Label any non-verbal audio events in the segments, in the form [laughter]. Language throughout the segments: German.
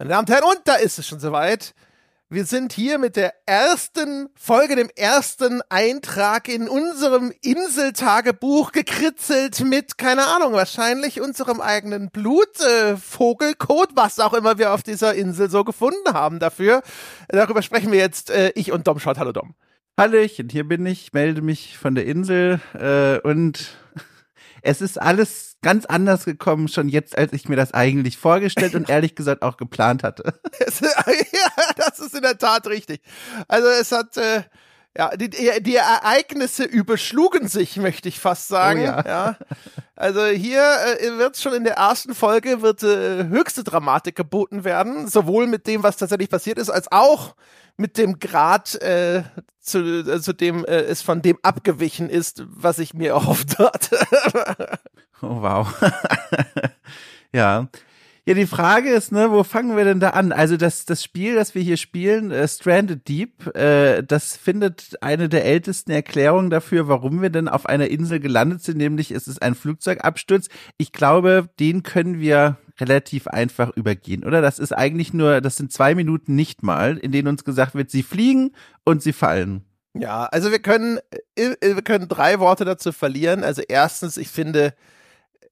Meine Damen und Herren, und da ist es schon soweit. Wir sind hier mit der ersten Folge, dem ersten Eintrag in unserem Inseltagebuch gekritzelt mit, keine Ahnung, wahrscheinlich unserem eigenen Blut, äh, was auch immer wir auf dieser Insel so gefunden haben dafür. Darüber sprechen wir jetzt, äh, ich und Dom Schott. Hallo Dom. Hallöchen, hier bin ich, melde mich von der Insel äh, und es ist alles ganz anders gekommen, schon jetzt, als ich mir das eigentlich vorgestellt und [laughs] ehrlich gesagt auch geplant hatte. [laughs] ja, das ist in der Tat richtig. Also es hat, äh, ja, die, die Ereignisse überschlugen sich, möchte ich fast sagen. Oh ja. ja. [laughs] Also hier äh, wird schon in der ersten Folge wird äh, höchste Dramatik geboten werden, sowohl mit dem, was tatsächlich passiert ist, als auch mit dem Grad, äh, zu, äh, zu dem äh, es von dem abgewichen ist, was ich mir [laughs] erhofft hatte. oh wow. [laughs] ja. Ja, die Frage ist, ne, wo fangen wir denn da an? Also das, das Spiel, das wir hier spielen, äh, Stranded Deep, äh, das findet eine der ältesten Erklärungen dafür, warum wir denn auf einer Insel gelandet sind, nämlich es ist ein Flugzeugabsturz. Ich glaube, den können wir relativ einfach übergehen, oder? Das ist eigentlich nur, das sind zwei Minuten nicht mal, in denen uns gesagt wird, sie fliegen und sie fallen. Ja, also wir können, äh, wir können drei Worte dazu verlieren. Also erstens, ich finde,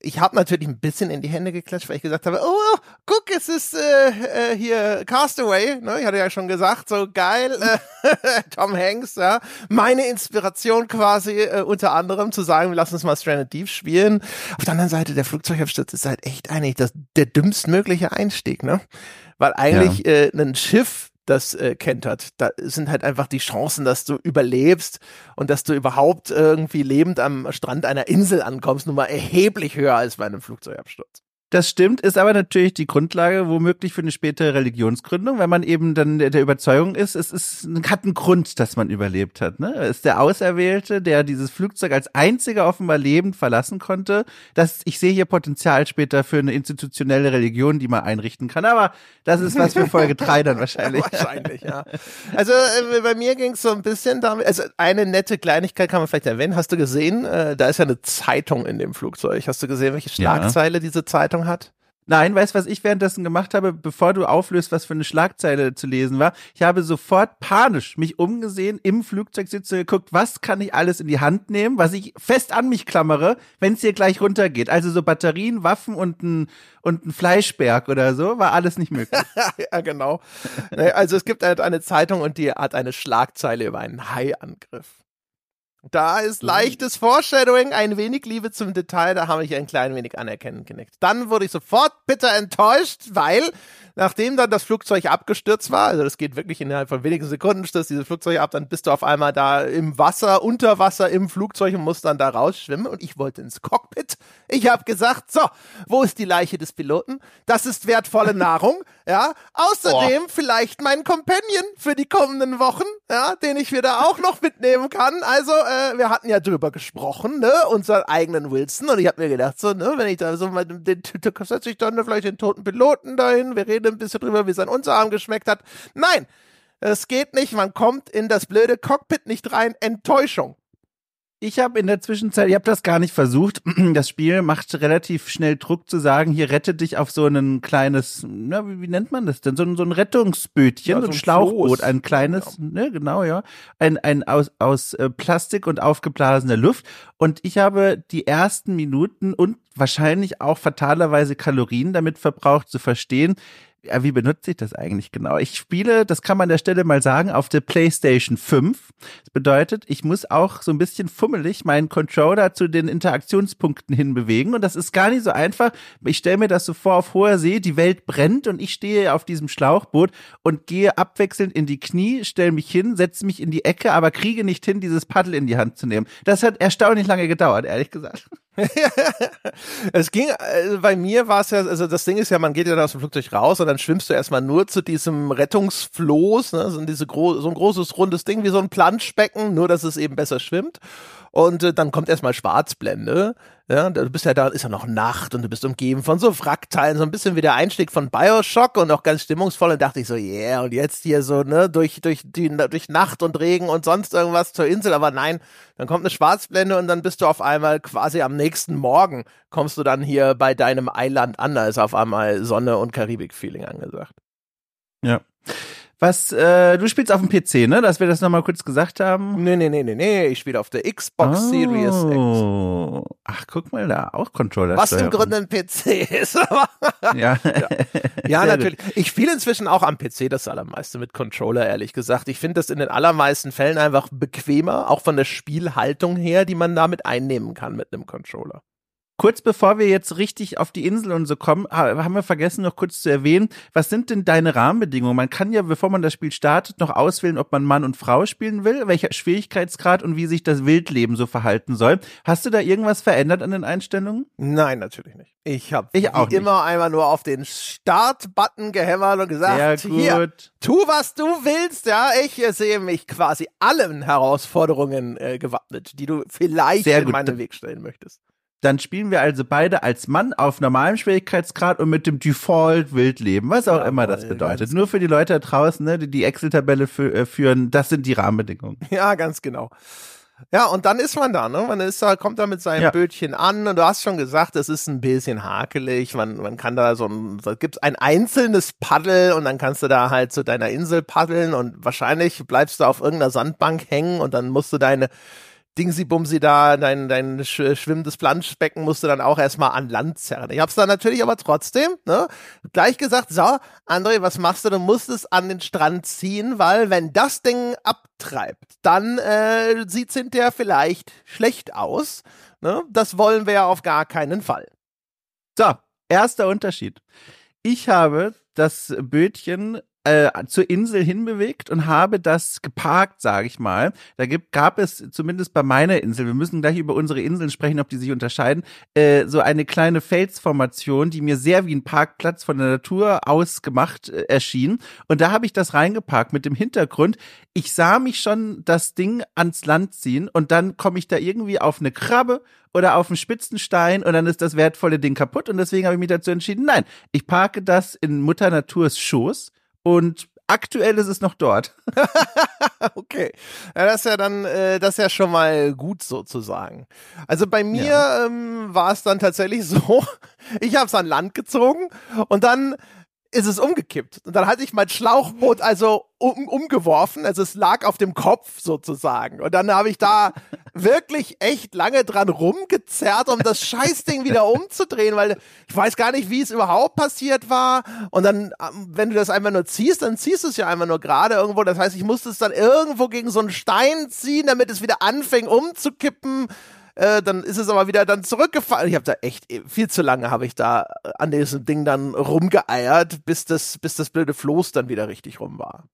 ich habe natürlich ein bisschen in die Hände geklatscht, weil ich gesagt habe, oh, guck, es ist äh, äh, hier Castaway, ne? Ich hatte ja schon gesagt, so geil, äh, [laughs] Tom Hanks, ja. Meine Inspiration quasi äh, unter anderem zu sagen, lass uns mal Stranded Deep spielen. Auf der anderen Seite, der Flugzeugabsturz ist halt echt eigentlich das, der dümmstmögliche Einstieg, ne? Weil eigentlich ja. äh, ein Schiff das äh, kentert. Da sind halt einfach die Chancen, dass du überlebst und dass du überhaupt irgendwie lebend am Strand einer Insel ankommst, nun mal erheblich höher als bei einem Flugzeugabsturz. Das stimmt, ist aber natürlich die Grundlage womöglich für eine spätere Religionsgründung, wenn man eben dann der Überzeugung ist, es ist, hat einen Grund, dass man überlebt hat. Ne? Es ist der Auserwählte, der dieses Flugzeug als einziger offenbar lebend verlassen konnte. Das, ich sehe hier Potenzial später für eine institutionelle Religion, die man einrichten kann. Aber das ist was für Folge [laughs] 3 dann wahrscheinlich. wahrscheinlich, ja. Also äh, bei mir ging es so ein bisschen damit, also eine nette Kleinigkeit kann man vielleicht erwähnen. Hast du gesehen, äh, da ist ja eine Zeitung in dem Flugzeug. Hast du gesehen, welche Schlagzeile ja. diese Zeitung Zeitung hat? Nein, weißt du, was ich währenddessen gemacht habe, bevor du auflöst, was für eine Schlagzeile zu lesen war? Ich habe sofort panisch mich umgesehen, im Flugzeug sitze geguckt, was kann ich alles in die Hand nehmen, was ich fest an mich klammere, wenn es hier gleich runtergeht. Also so Batterien, Waffen und ein, und ein Fleischberg oder so, war alles nicht möglich. [laughs] ja, genau. Also es gibt halt eine Zeitung und die hat eine Schlagzeile über einen Haiangriff. Da ist mhm. leichtes Foreshadowing, ein wenig Liebe zum Detail, da habe ich ein klein wenig anerkennend genickt. Dann wurde ich sofort bitter enttäuscht, weil nachdem dann das Flugzeug abgestürzt war, also das geht wirklich innerhalb von wenigen Sekunden, stürzt dieses Flugzeug ab, dann bist du auf einmal da im Wasser, unter Wasser im Flugzeug und musst dann da rausschwimmen und ich wollte ins Cockpit. Ich habe gesagt, so, wo ist die Leiche des Piloten? Das ist wertvolle [laughs] Nahrung, ja. Außerdem oh. vielleicht mein Companion für die kommenden Wochen, ja, den ich wieder auch noch mitnehmen kann. Also, äh, wir hatten ja drüber gesprochen, ne, unseren eigenen Wilson und ich habe mir gedacht, so, ne, wenn ich da so mal den, den setze ich dann vielleicht den toten Piloten dahin, wir reden rede ein bisschen drüber, wie sein Unterarm geschmeckt hat. Nein, es geht nicht. Man kommt in das blöde Cockpit nicht rein. Enttäuschung. Ich habe in der Zwischenzeit, ich habe das gar nicht versucht. [clears throat] Das Spiel macht relativ schnell Druck zu sagen, hier rettet dich auf so ein kleines, na, wie, wie nennt man das denn? So ein, so ein Rettungsbötchen, ja, so ein, so ein Schlauchboot, Floß. ein kleines, ja. ne, genau, ja. Ein, ein aus, aus äh, Plastik und aufgeblasener Luft. Und ich habe die ersten Minuten und wahrscheinlich auch fatalerweise Kalorien damit verbraucht, zu verstehen, ja, wie benutze ich das eigentlich genau? Ich spiele, das kann man an der Stelle mal sagen, auf der PlayStation 5. Das bedeutet, ich muss auch so ein bisschen fummelig meinen Controller zu den Interaktionspunkten hinbewegen und das ist gar nicht so einfach. Ich stelle mir das so vor auf hoher See, die Welt brennt und ich stehe auf diesem Schlauchboot und gehe abwechselnd in die Knie, stelle mich hin, setze mich in die Ecke, aber kriege nicht hin, dieses Paddel in die Hand zu nehmen. Das hat erstaunlich lange gedauert, ehrlich gesagt. [laughs] es ging, also bei mir war es ja, also das Ding ist ja, man geht ja da aus dem Flugzeug raus und dann schwimmst du erstmal nur zu diesem Rettungsfloß, ne, so, diese so ein großes rundes Ding wie so ein Planschbecken, nur dass es eben besser schwimmt. Und äh, dann kommt erstmal Schwarzblende. Ja, du bist ja da, ist ja noch Nacht und du bist umgeben von so Wrackteilen, so ein bisschen wie der Einstieg von Bioshock und auch ganz stimmungsvoll. Und dachte ich so, yeah, und jetzt hier so, ne, durch, durch, die, durch Nacht und Regen und sonst irgendwas zur Insel. Aber nein, dann kommt eine Schwarzblende und dann bist du auf einmal quasi am nächsten Morgen kommst du dann hier bei deinem Eiland an. Da ist auf einmal Sonne und Karibik-Feeling angesagt. Ja. Was, äh, du spielst auf dem PC, ne? Dass wir das nochmal kurz gesagt haben. Nee, nee, nee, nee, nee. Ich spiele auf der Xbox oh. Series X. Ach, guck mal da, auch Controller. Was im Grunde ein PC ist, [laughs] aber. ja. [laughs] ja, ja natürlich. Gut. Ich spiele inzwischen auch am PC das allermeiste mit Controller, ehrlich gesagt. Ich finde das in den allermeisten Fällen einfach bequemer, auch von der Spielhaltung her, die man damit einnehmen kann mit einem Controller. Kurz bevor wir jetzt richtig auf die Insel und so kommen, haben wir vergessen, noch kurz zu erwähnen, was sind denn deine Rahmenbedingungen? Man kann ja, bevor man das Spiel startet, noch auswählen, ob man Mann und Frau spielen will, welcher Schwierigkeitsgrad und wie sich das Wildleben so verhalten soll. Hast du da irgendwas verändert an den Einstellungen? Nein, natürlich nicht. Ich habe immer einmal nur auf den Start-Button gehämmert und gesagt, hier, tu was du willst, ja. Ich sehe mich quasi allen Herausforderungen äh, gewappnet, die du vielleicht Sehr in gut. meinen Weg stellen möchtest. Dann spielen wir also beide als Mann auf normalem Schwierigkeitsgrad und mit dem Default Wildleben, was auch ja, immer das bedeutet. Nur für die Leute da draußen, ne, die die Excel-Tabelle fü äh, führen, das sind die Rahmenbedingungen. [laughs] Ja, ganz genau. Ja, und dann ist man da, ne? Man ist da, kommt da mit seinem ja. Bötchen an und du hast schon gesagt, es ist ein bisschen hakelig. Man, man kann da so ein, da gibt's ein einzelnes Paddel und dann kannst du da halt zu deiner Insel paddeln und wahrscheinlich bleibst du auf irgendeiner Sandbank hängen und dann musst du deine Dingsy-Bumsy da, dein, dein schwimmendes Planschbecken musst du dann auch erstmal an Land zerren. Ich hab's dann natürlich aber trotzdem, ne, gleich gesagt, so, André, was machst du? Du musst es an den Strand ziehen, weil wenn das Ding abtreibt, dann äh, sieht's hinterher vielleicht schlecht aus. Ne? Das wollen wir ja auf gar keinen Fall. So, erster Unterschied. Ich habe das Bötchen äh, zur Insel hinbewegt und habe das geparkt, sage ich mal. Da gibt, gab es zumindest bei meiner Insel, wir müssen gleich über unsere Inseln sprechen, ob die sich unterscheiden, äh, so eine kleine Felsformation, die mir sehr wie ein Parkplatz von der Natur aus gemacht äh, erschien. Und da habe ich das reingeparkt mit dem Hintergrund, ich sah mich schon das Ding ans Land ziehen und dann komme ich da irgendwie auf eine Krabbe oder auf einen Spitzenstein und dann ist das wertvolle Ding kaputt und deswegen habe ich mich dazu entschieden, nein, ich parke das in Mutter Naturs Schoß und aktuell ist es noch dort. [laughs] okay. Ja, das ist ja dann, äh, das ist ja schon mal gut sozusagen. Also bei mir ja. ähm, war es dann tatsächlich [laughs] so, ich habe es an Land gezogen und dann ist es umgekippt. Und dann hatte ich mein Schlauchboot also um, umgeworfen. Also es lag auf dem Kopf sozusagen. Und dann habe ich da [laughs] wirklich echt lange dran rumgezerrt, um das Scheißding wieder [laughs] umzudrehen, weil ich weiß gar nicht, wie es überhaupt passiert war. Und dann, ähm, wenn du das einfach nur ziehst, dann ziehst du es ja einfach nur gerade irgendwo. Das heißt, ich musste es dann irgendwo gegen so einen Stein ziehen, damit es wieder anfängt umzukippen. Äh, dann ist es aber wieder dann zurückgefallen. Ich habe da echt äh, viel zu lange habe ich da äh, an diesem Ding dann rumgeeiert, bis das, bis das blöde Floß dann wieder richtig rum war.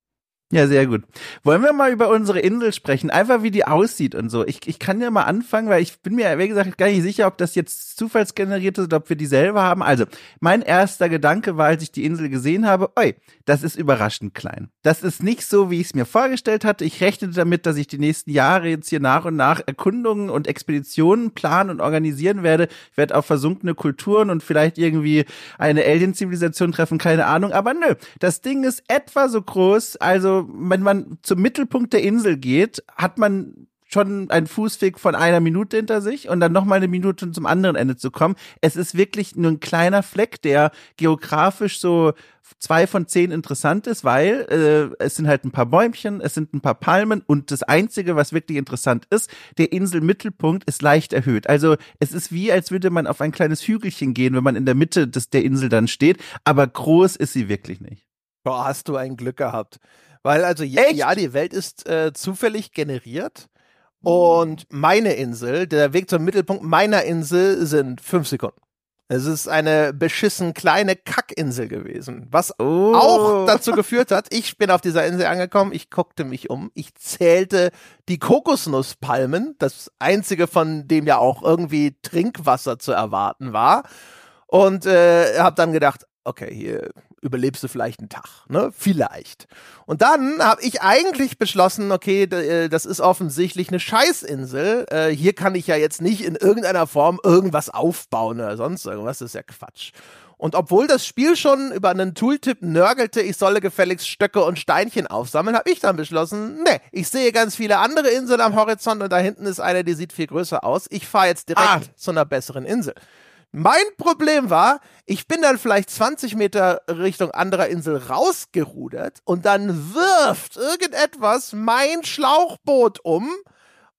Ja, sehr gut. Wollen wir mal über unsere Insel sprechen? Einfach wie die aussieht und so. Ich, ich kann ja mal anfangen, weil ich bin mir, wie gesagt, gar nicht sicher, ob das jetzt zufallsgeneriert ist oder ob wir dieselbe haben. Also, mein erster Gedanke war, als ich die Insel gesehen habe, oi, das ist überraschend klein. Das ist nicht so, wie ich es mir vorgestellt hatte. Ich rechnete damit, dass ich die nächsten Jahre jetzt hier nach und nach Erkundungen und Expeditionen planen und organisieren werde. Ich werde auf versunkene Kulturen und vielleicht irgendwie eine Alien-Zivilisation treffen, keine Ahnung. Aber nö, das Ding ist etwa so groß, also wenn man zum Mittelpunkt der Insel geht, hat man schon einen Fußweg von einer Minute hinter sich und dann nochmal eine Minute zum anderen Ende zu kommen. Es ist wirklich nur ein kleiner Fleck, der geografisch so zwei von zehn interessant ist, weil äh, es sind halt ein paar Bäumchen, es sind ein paar Palmen und das Einzige, was wirklich interessant ist, der Inselmittelpunkt ist leicht erhöht. Also es ist wie, als würde man auf ein kleines Hügelchen gehen, wenn man in der Mitte des, der Insel dann steht, aber groß ist sie wirklich nicht. Boah, hast du ein Glück gehabt. Weil also ja, ja die Welt ist äh, zufällig generiert und meine Insel, der Weg zum Mittelpunkt meiner Insel sind fünf Sekunden. Es ist eine beschissen kleine Kackinsel gewesen, was oh. auch dazu geführt hat, ich bin auf dieser Insel angekommen, ich guckte mich um, ich zählte die Kokosnusspalmen, das einzige von dem ja auch irgendwie Trinkwasser zu erwarten war und äh, habe dann gedacht, okay, hier überlebst du vielleicht einen Tag, ne? Vielleicht. Und dann habe ich eigentlich beschlossen, okay, äh, das ist offensichtlich eine Scheißinsel. Äh, hier kann ich ja jetzt nicht in irgendeiner Form irgendwas aufbauen oder sonst irgendwas. Das ist ja Quatsch. Und obwohl das Spiel schon über einen Tooltip nörgelte, ich solle gefälligst Stöcke und Steinchen aufsammeln, habe ich dann beschlossen, nee, ich sehe ganz viele andere Inseln am Horizont und da hinten ist eine, die sieht viel größer aus. Ich fahre jetzt direkt ah. zu einer besseren Insel. Mein Problem war, ich bin dann vielleicht 20 Meter Richtung anderer Insel rausgerudert und dann wirft irgendetwas mein Schlauchboot um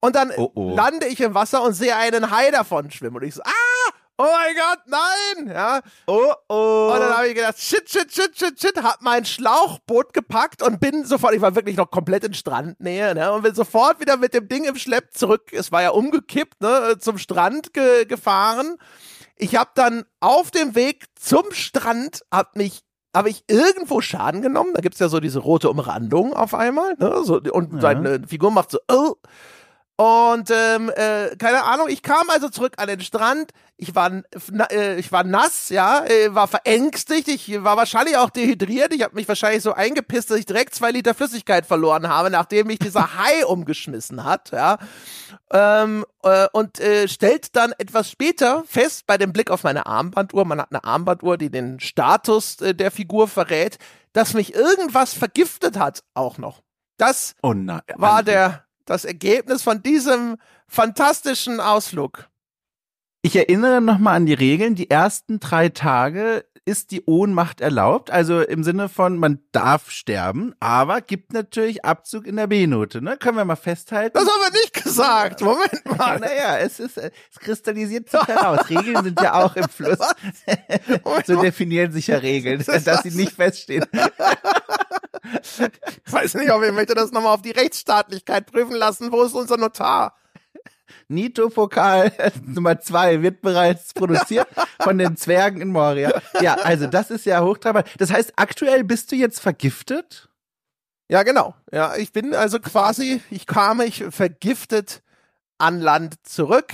und dann oh oh. lande ich im Wasser und sehe einen Hai davon schwimmen und ich so, ah, oh mein Gott, nein, ja. Oh oh. Und dann habe ich gedacht, shit, shit, shit, shit, shit, hab mein Schlauchboot gepackt und bin sofort, ich war wirklich noch komplett in Strandnähe, ne, und bin sofort wieder mit dem Ding im Schlepp zurück, es war ja umgekippt, ne, zum Strand ge gefahren ich habe dann auf dem Weg zum Strand, hab mich habe ich irgendwo Schaden genommen. Da gibt's ja so diese rote Umrandung auf einmal. Ne? So, und ja. seine Figur macht so, oh, und ähm, äh, keine Ahnung, ich kam also zurück an den Strand. Ich war, äh, ich war nass, ja, äh, war verängstigt. Ich war wahrscheinlich auch dehydriert. Ich habe mich wahrscheinlich so eingepisst, dass ich direkt zwei Liter Flüssigkeit verloren habe, nachdem mich dieser [laughs] Hai umgeschmissen hat, ja. Ähm, äh, und äh, stellt dann etwas später fest, bei dem Blick auf meine Armbanduhr, man hat eine Armbanduhr, die den Status äh, der Figur verrät, dass mich irgendwas vergiftet hat, auch noch. Das oh nein, war der das Ergebnis von diesem fantastischen Ausflug. Ich erinnere nochmal an die Regeln. Die ersten drei Tage ist die Ohnmacht erlaubt. Also im Sinne von, man darf sterben, aber gibt natürlich Abzug in der B-Note. Ne? Können wir mal festhalten. Das haben wir nicht gesagt. Moment mal. naja, es ist, es kristallisiert sich heraus. Regeln sind ja auch im Fluss. [laughs] so definieren sich ja Regeln, dass sie nicht feststehen. [laughs] Ich weiß nicht, ob ich möchte das nochmal auf die Rechtsstaatlichkeit prüfen lassen. Wo ist unser Notar? Nito-Pokal [laughs] Nummer zwei wird bereits produziert von den Zwergen in Moria. Ja, also das ist ja hochtreibend. Das heißt, aktuell bist du jetzt vergiftet? Ja, genau. Ja, ich bin also quasi, ich kam ich vergiftet an Land zurück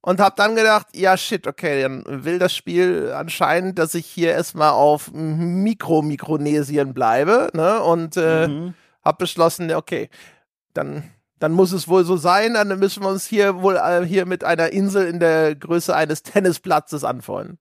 und habe dann gedacht, ja shit, okay, dann will das Spiel anscheinend, dass ich hier erstmal auf Mikro-Mikronesien bleibe, ne? Und äh, mhm. habe beschlossen, okay, dann dann muss es wohl so sein, dann müssen wir uns hier wohl äh, hier mit einer Insel in der Größe eines Tennisplatzes anfreunden.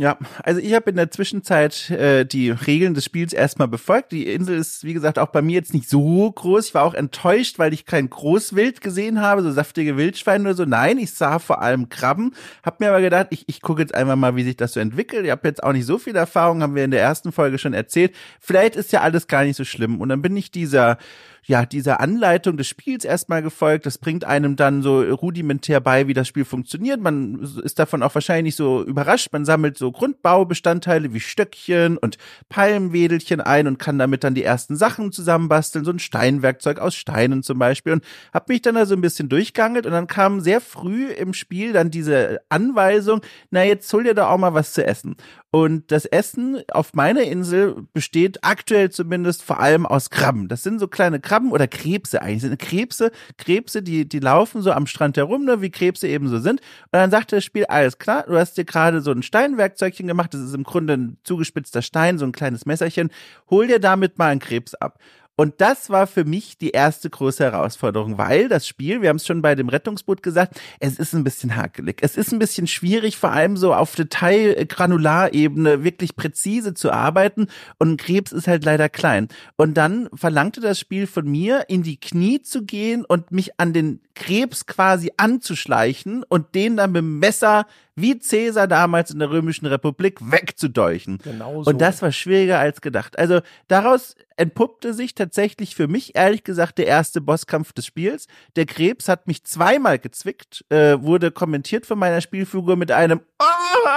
Ja, also ich habe in der Zwischenzeit äh, die Regeln des Spiels erstmal befolgt. Die Insel ist, wie gesagt, auch bei mir jetzt nicht so groß. Ich war auch enttäuscht, weil ich kein Großwild gesehen habe, so saftige Wildschweine oder so. Nein, ich sah vor allem Krabben. Hab mir aber gedacht, ich, ich gucke jetzt einfach mal, wie sich das so entwickelt. Ich habe jetzt auch nicht so viel Erfahrung, haben wir in der ersten Folge schon erzählt. Vielleicht ist ja alles gar nicht so schlimm. Und dann bin ich dieser ja, dieser Anleitung des Spiels erstmal gefolgt. Das bringt einem dann so rudimentär bei, wie das Spiel funktioniert. Man ist davon auch wahrscheinlich nicht so überrascht. Man sammelt so Grundbaubestandteile wie Stöckchen und Palmwedelchen ein und kann damit dann die ersten Sachen zusammenbasteln. So ein Steinwerkzeug aus Steinen zum Beispiel. Und hab mich dann da so ein bisschen durchgangelt und dann kam sehr früh im Spiel dann diese Anweisung, na, jetzt hol dir da auch mal was zu essen. Und das Essen auf meiner Insel besteht aktuell zumindest vor allem aus Krabben. Das sind so kleine Krabben oder Krebse eigentlich. Sind Krebse, Krebse, die, die laufen so am Strand herum, ne, wie Krebse eben so sind. Und dann sagt das Spiel, alles klar, du hast dir gerade so ein Steinwerkzeugchen gemacht. Das ist im Grunde ein zugespitzter Stein, so ein kleines Messerchen. Hol dir damit mal einen Krebs ab. Und das war für mich die erste große Herausforderung, weil das Spiel, wir haben es schon bei dem Rettungsboot gesagt, es ist ein bisschen hakelig. Es ist ein bisschen schwierig, vor allem so auf Detail-Granularebene wirklich präzise zu arbeiten. Und Krebs ist halt leider klein. Und dann verlangte das Spiel von mir, in die Knie zu gehen und mich an den Krebs quasi anzuschleichen und den dann mit dem Messer wie Cäsar damals in der Römischen Republik wegzudeuchen. Genau so. Und das war schwieriger als gedacht. Also daraus entpuppte sich tatsächlich für mich ehrlich gesagt der erste Bosskampf des Spiels. Der Krebs hat mich zweimal gezwickt, äh, wurde kommentiert von meiner Spielfigur mit einem oh!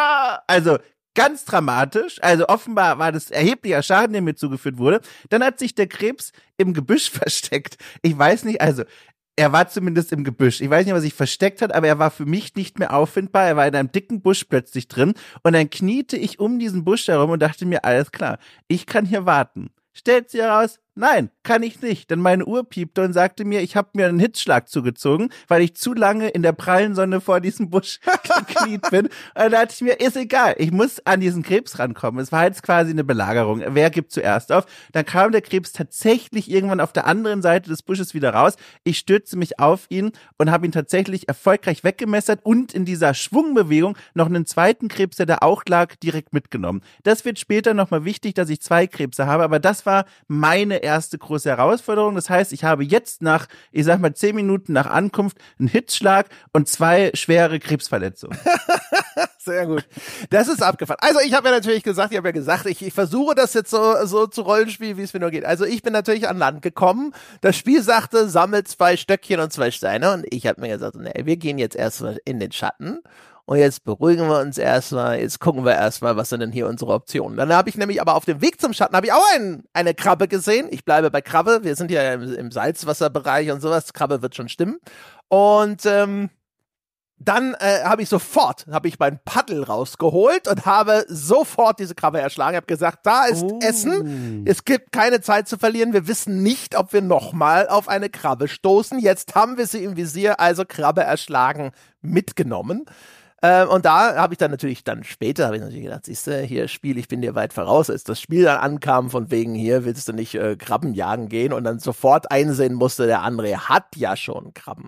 also ganz dramatisch. Also offenbar war das erheblicher Schaden, der mir zugeführt wurde. Dann hat sich der Krebs im Gebüsch [laughs] versteckt. Ich weiß nicht, also er war zumindest im Gebüsch. Ich weiß nicht, was sich versteckt hat, aber er war für mich nicht mehr auffindbar. Er war in einem dicken Busch plötzlich drin. Und dann kniete ich um diesen Busch herum und dachte mir, alles klar, ich kann hier warten. Stellt sich heraus, Nein, kann ich nicht, denn meine Uhr piepte und sagte mir, ich habe mir einen Hitzschlag zugezogen, weil ich zu lange in der prallen Sonne vor diesem Busch [laughs] gekniet bin. Und da dachte ich mir, ist egal, ich muss an diesen Krebs rankommen. Es war jetzt quasi eine Belagerung. Wer gibt zuerst auf? Dann kam der Krebs tatsächlich irgendwann auf der anderen Seite des Busches wieder raus. Ich stürzte mich auf ihn und habe ihn tatsächlich erfolgreich weggemessert und in dieser Schwungbewegung noch einen zweiten Krebs, der da auch lag, direkt mitgenommen. Das wird später nochmal wichtig, dass ich zwei Krebse habe, aber das war meine allererste große Herausforderung. Das heißt, ich habe jetzt nach, ich sag mal, zehn Minuten nach Ankunft einen Hitzschlag und zwei schwere Krebsverletzungen. [laughs] Sehr gut. Das ist abgefahren. Also ich habe ja natürlich gesagt, ich habe ja gesagt, ich, ich versuche das jetzt so, so zu Rollenspielen, wie es mir nur geht. Also ich bin natürlich an Land gekommen. Das Spiel sagte, sammelt zwei Stöckchen und zwei Steine. Und ich habe mir gesagt, nee, wir gehen jetzt erstmal in den Schatten. Und jetzt beruhigen wir uns erstmal, jetzt gucken wir erstmal, was sind denn hier unsere Optionen. Dann habe ich nämlich aber auf dem Weg zum Schatten habe ich auch ein, eine Krabbe gesehen. Ich bleibe bei Krabbe. Wir sind ja im, im Salzwasserbereich und sowas. Krabbe wird schon stimmen. Und ähm, dann äh, habe ich sofort, habe ich mein Paddel rausgeholt und habe sofort diese Krabbe erschlagen. Habe gesagt, da ist oh. Essen. Es gibt keine Zeit zu verlieren. Wir wissen nicht, ob wir nochmal auf eine Krabbe stoßen. Jetzt haben wir sie im Visier, also Krabbe erschlagen mitgenommen. Ähm, und da habe ich dann natürlich dann später, habe ich natürlich gedacht, siehst du, hier Spiel, ich bin dir weit voraus, als das Spiel dann ankam, von wegen hier willst du nicht äh, Krabben jagen gehen und dann sofort einsehen musste, der André hat ja schon Krabben.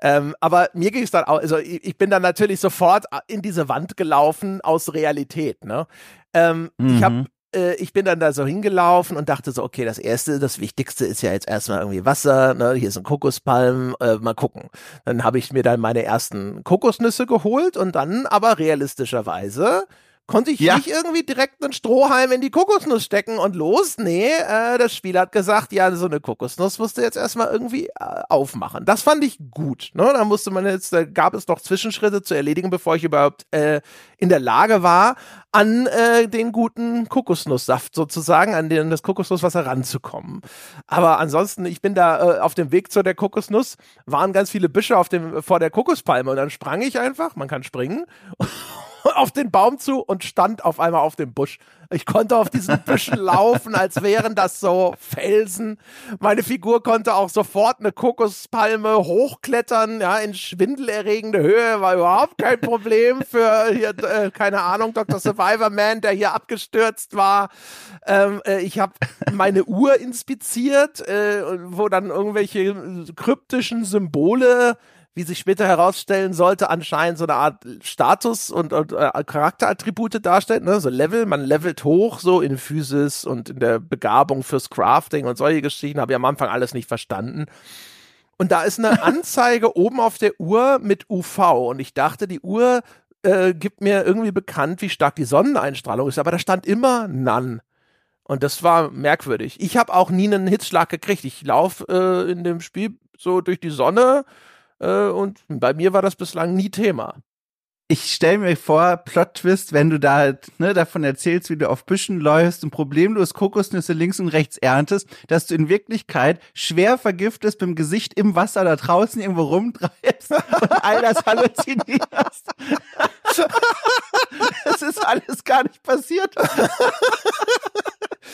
Ähm, aber mir ging es dann auch, also ich, ich, bin dann natürlich sofort in diese Wand gelaufen aus Realität, ne? Ähm, mhm. Ich habe äh, ich bin dann da so hingelaufen und dachte so, okay, das erste, das Wichtigste ist ja jetzt erstmal irgendwie Wasser, ne, hier sind Kokospalmen, äh, mal gucken. Dann habe ich mir dann meine ersten Kokosnüsse geholt und dann aber realistischerweise konnte ich ja. nicht irgendwie direkt einen Strohhalm in die Kokosnuss stecken und los. Nee, äh, das Spiel hat gesagt, ja, so eine Kokosnuss musst du jetzt erstmal irgendwie äh, aufmachen. Das fand ich gut. Ne? Da musste man jetzt, da gab es doch Zwischenschritte zu erledigen, bevor ich überhaupt äh, in der Lage war, an äh, den guten Kokosnusssaft sozusagen, an den das Kokosnusswasser ranzukommen. Aber ansonsten, ich bin da äh, auf dem Weg zu der Kokosnuss, waren ganz viele Büsche auf dem vor der Kokospalme und dann sprang ich einfach, man kann springen [laughs] [laughs] auf den Baum zu und stand auf einmal auf dem Busch. Ich konnte auf diesen Büschen [laughs] laufen, als wären das so Felsen. Meine Figur konnte auch sofort eine Kokospalme hochklettern, ja, in schwindelerregende Höhe, war überhaupt kein Problem für hier, äh, keine Ahnung, Dr. Survivor Man, der hier abgestürzt war. Ähm, äh, ich habe meine Uhr inspiziert, äh, wo dann irgendwelche kryptischen Symbole wie sich später herausstellen sollte, anscheinend so eine Art Status und, und äh, Charakterattribute darstellt, ne? So Level, man levelt hoch, so in Physis und in der Begabung fürs Crafting und solche Geschichten, habe ich am Anfang alles nicht verstanden. Und da ist eine [laughs] Anzeige oben auf der Uhr mit UV und ich dachte, die Uhr äh, gibt mir irgendwie bekannt, wie stark die Sonneneinstrahlung ist, aber da stand immer None. Und das war merkwürdig. Ich habe auch nie einen Hitzschlag gekriegt. Ich laufe äh, in dem Spiel so durch die Sonne und bei mir war das bislang nie Thema. Ich stelle mir vor, Plot-Twist, wenn du da ne, davon erzählst, wie du auf Büschen läufst und problemlos Kokosnüsse links und rechts erntest, dass du in Wirklichkeit schwer vergiftest, mit dem Gesicht im Wasser da draußen irgendwo rumtreibst und all das halluzinierst. [laughs] Es ist alles gar nicht passiert. [laughs]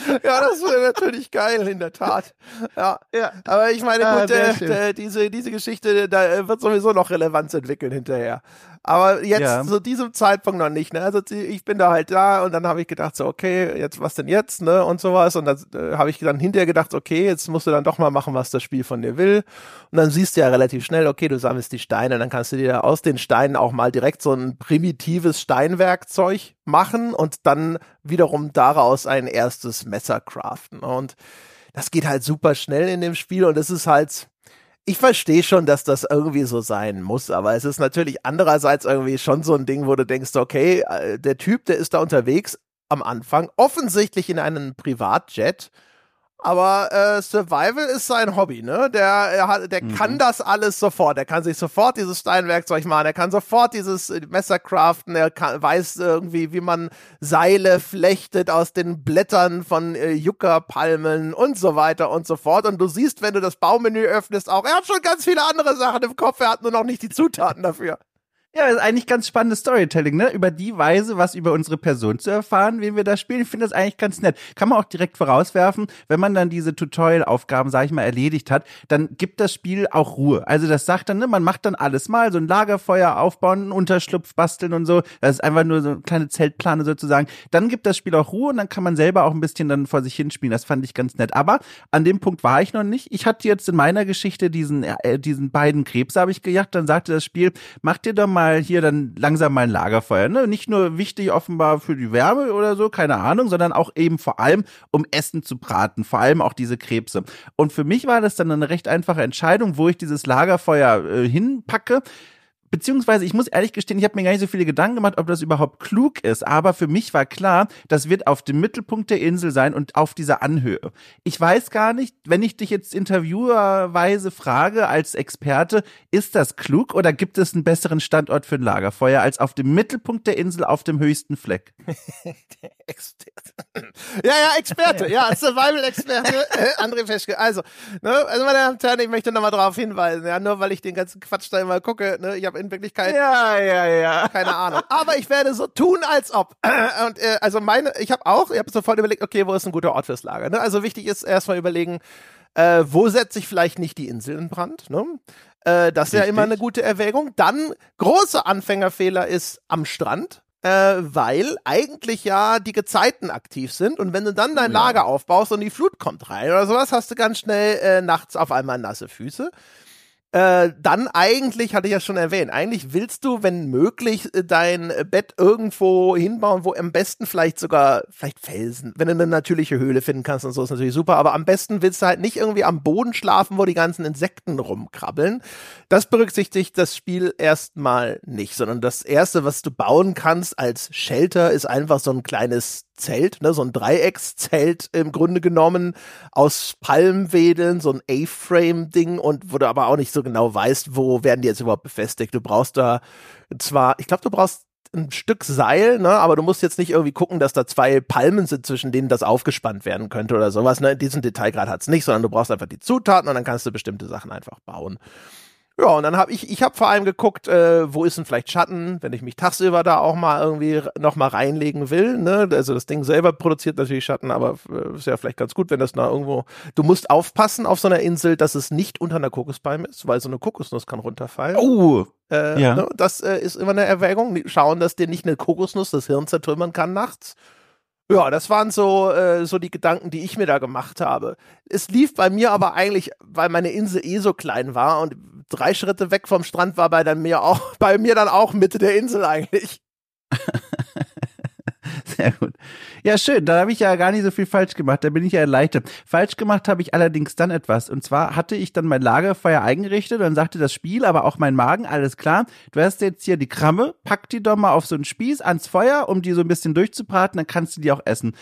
ja, das wäre natürlich geil, in der Tat. Ja, ja. Aber ich meine, ah, gut, ah, äh, äh, diese, diese Geschichte, da wird sowieso noch Relevanz entwickeln hinterher. Aber jetzt ja. zu diesem Zeitpunkt noch nicht. Ne? Also ich bin da halt da und dann habe ich gedacht so, okay, jetzt was denn jetzt, ne und sowas. Und dann äh, habe ich dann hinterher gedacht, okay, jetzt musst du dann doch mal machen, was das Spiel von dir will. Und dann siehst du ja relativ schnell, okay, du sammelst die Steine, dann kannst du dir aus den Steinen auch mal direkt so ein primitives Steinwerkzeug machen und dann wiederum daraus ein erstes Messer craften. Und das geht halt super schnell in dem Spiel und es ist halt ich verstehe schon, dass das irgendwie so sein muss, aber es ist natürlich andererseits irgendwie schon so ein Ding, wo du denkst, okay, äh, der Typ, der ist da unterwegs am Anfang, offensichtlich in einem Privatjet aber äh, Survival ist sein Hobby, ne? Der, er hat, der mhm. kann das alles sofort. Er kann sich sofort dieses Steinwerkzeug machen. Er kann sofort dieses äh, Messer craften. Er kann, weiß irgendwie, wie man Seile flechtet aus den Blättern von äh, Yucca-Palmen und so weiter und so fort. Und du siehst, wenn du das Baumenü öffnest, auch, er hat schon ganz viele andere Sachen im Kopf. Er hat nur noch nicht die Zutaten dafür. Ja, ist eigentlich ganz spannendes Storytelling, ne? Über die Weise, was über unsere Person zu erfahren, wen wir da spielen. Ich finde das eigentlich ganz nett. Kann man auch direkt vorauswerfen, wenn man dann diese Tutorial-Aufgaben, sag ich mal, erledigt hat, dann gibt das Spiel auch Ruhe. Also das sagt dann, ne, man macht dann alles mal, so ein Lagerfeuer aufbauen, einen Unterschlupf basteln und so. Das ist einfach nur so eine kleine Zeltplane sozusagen. Dann gibt das Spiel auch Ruhe und dann kann man selber auch ein bisschen dann vor sich hinspielen. Das fand ich ganz nett. Aber an dem Punkt war ich noch nicht. Ich hatte jetzt in meiner Geschichte diesen, äh, diesen beiden Krebs habe ich gejagt. Dann sagte das Spiel, mach dir doch mal mal hier dann langsam mein Lagerfeuer. Ne? Nicht nur wichtig offenbar für die Wärme oder so, keine Ahnung, sondern auch eben vor allem, um Essen zu braten, vor allem auch diese Krebse. Und für mich war das dann eine recht einfache Entscheidung, wo ich dieses Lagerfeuer äh, hinpacke beziehungsweise ich muss ehrlich gestehen, ich habe mir gar nicht so viele Gedanken gemacht, ob das überhaupt klug ist, aber für mich war klar, das wird auf dem Mittelpunkt der Insel sein und auf dieser Anhöhe. Ich weiß gar nicht, wenn ich dich jetzt interviewerweise frage als Experte, ist das klug oder gibt es einen besseren Standort für ein Lagerfeuer als auf dem Mittelpunkt der Insel auf dem höchsten Fleck? [laughs] ja, ja, Experte, ja, Survival-Experte, [laughs] André Feschke. Also, ne, also meine Damen und Herren, ich möchte nochmal darauf hinweisen, ja, nur weil ich den ganzen Quatsch da immer gucke, ne, ich habe in Wirklichkeit ja, ja, ja. keine Ahnung. Aber ich werde so tun, als ob. [clears throat] Und äh, also meine, ich habe auch, ich habe sofort überlegt, okay, wo ist ein guter Ort fürs Lager? Ne? Also wichtig ist erstmal überlegen, äh, wo setze ich vielleicht nicht die Insel in Brand? Ne? Äh, das ist Richtig. ja immer eine gute Erwägung. Dann großer Anfängerfehler ist am Strand. Äh, weil eigentlich ja die Gezeiten aktiv sind und wenn du dann dein oh Lager aufbaust und die Flut kommt rein oder sowas, hast du ganz schnell äh, nachts auf einmal nasse Füße. Äh, dann eigentlich, hatte ich ja schon erwähnt, eigentlich willst du, wenn möglich, äh, dein Bett irgendwo hinbauen, wo am besten vielleicht sogar, vielleicht Felsen, wenn du eine natürliche Höhle finden kannst und so, ist natürlich super, aber am besten willst du halt nicht irgendwie am Boden schlafen, wo die ganzen Insekten rumkrabbeln. Das berücksichtigt das Spiel erstmal nicht, sondern das erste, was du bauen kannst als Shelter, ist einfach so ein kleines Zelt, ne, so ein Dreieckszelt im Grunde genommen aus Palmwedeln, so ein A-Frame-Ding und wo du aber auch nicht so genau weißt, wo werden die jetzt überhaupt befestigt. Du brauchst da zwar, ich glaube, du brauchst ein Stück Seil, ne, aber du musst jetzt nicht irgendwie gucken, dass da zwei Palmen sind, zwischen denen das aufgespannt werden könnte oder sowas. Ne? Diesen Detailgrad hat's nicht, sondern du brauchst einfach die Zutaten und dann kannst du bestimmte Sachen einfach bauen. Ja, und dann habe ich, ich habe vor allem geguckt, äh, wo ist denn vielleicht Schatten, wenn ich mich tagsüber da auch mal irgendwie noch mal reinlegen will. Ne? Also das Ding selber produziert natürlich Schatten, aber äh, ist ja vielleicht ganz gut, wenn das da irgendwo. Du musst aufpassen auf so einer Insel, dass es nicht unter einer Kokospalme ist, weil so eine Kokosnuss kann runterfallen. Oh, äh, ja. Ne? Das äh, ist immer eine Erwägung. Schauen, dass dir nicht eine Kokosnuss das Hirn zertrümmern kann nachts. Ja, das waren so, äh, so die Gedanken, die ich mir da gemacht habe. Es lief bei mir aber eigentlich, weil meine Insel eh so klein war und drei Schritte weg vom Strand war bei, dann mir auch, [laughs] bei mir dann auch Mitte der Insel eigentlich. [laughs] Sehr gut. Ja, schön. Da habe ich ja gar nicht so viel falsch gemacht. Da bin ich ja erleichtert. Falsch gemacht habe ich allerdings dann etwas. Und zwar hatte ich dann mein Lagerfeuer eingerichtet und dann sagte das Spiel, aber auch mein Magen, alles klar. Du hast jetzt hier die Kramme, pack die doch mal auf so einen Spieß ans Feuer, um die so ein bisschen durchzubraten, dann kannst du die auch essen.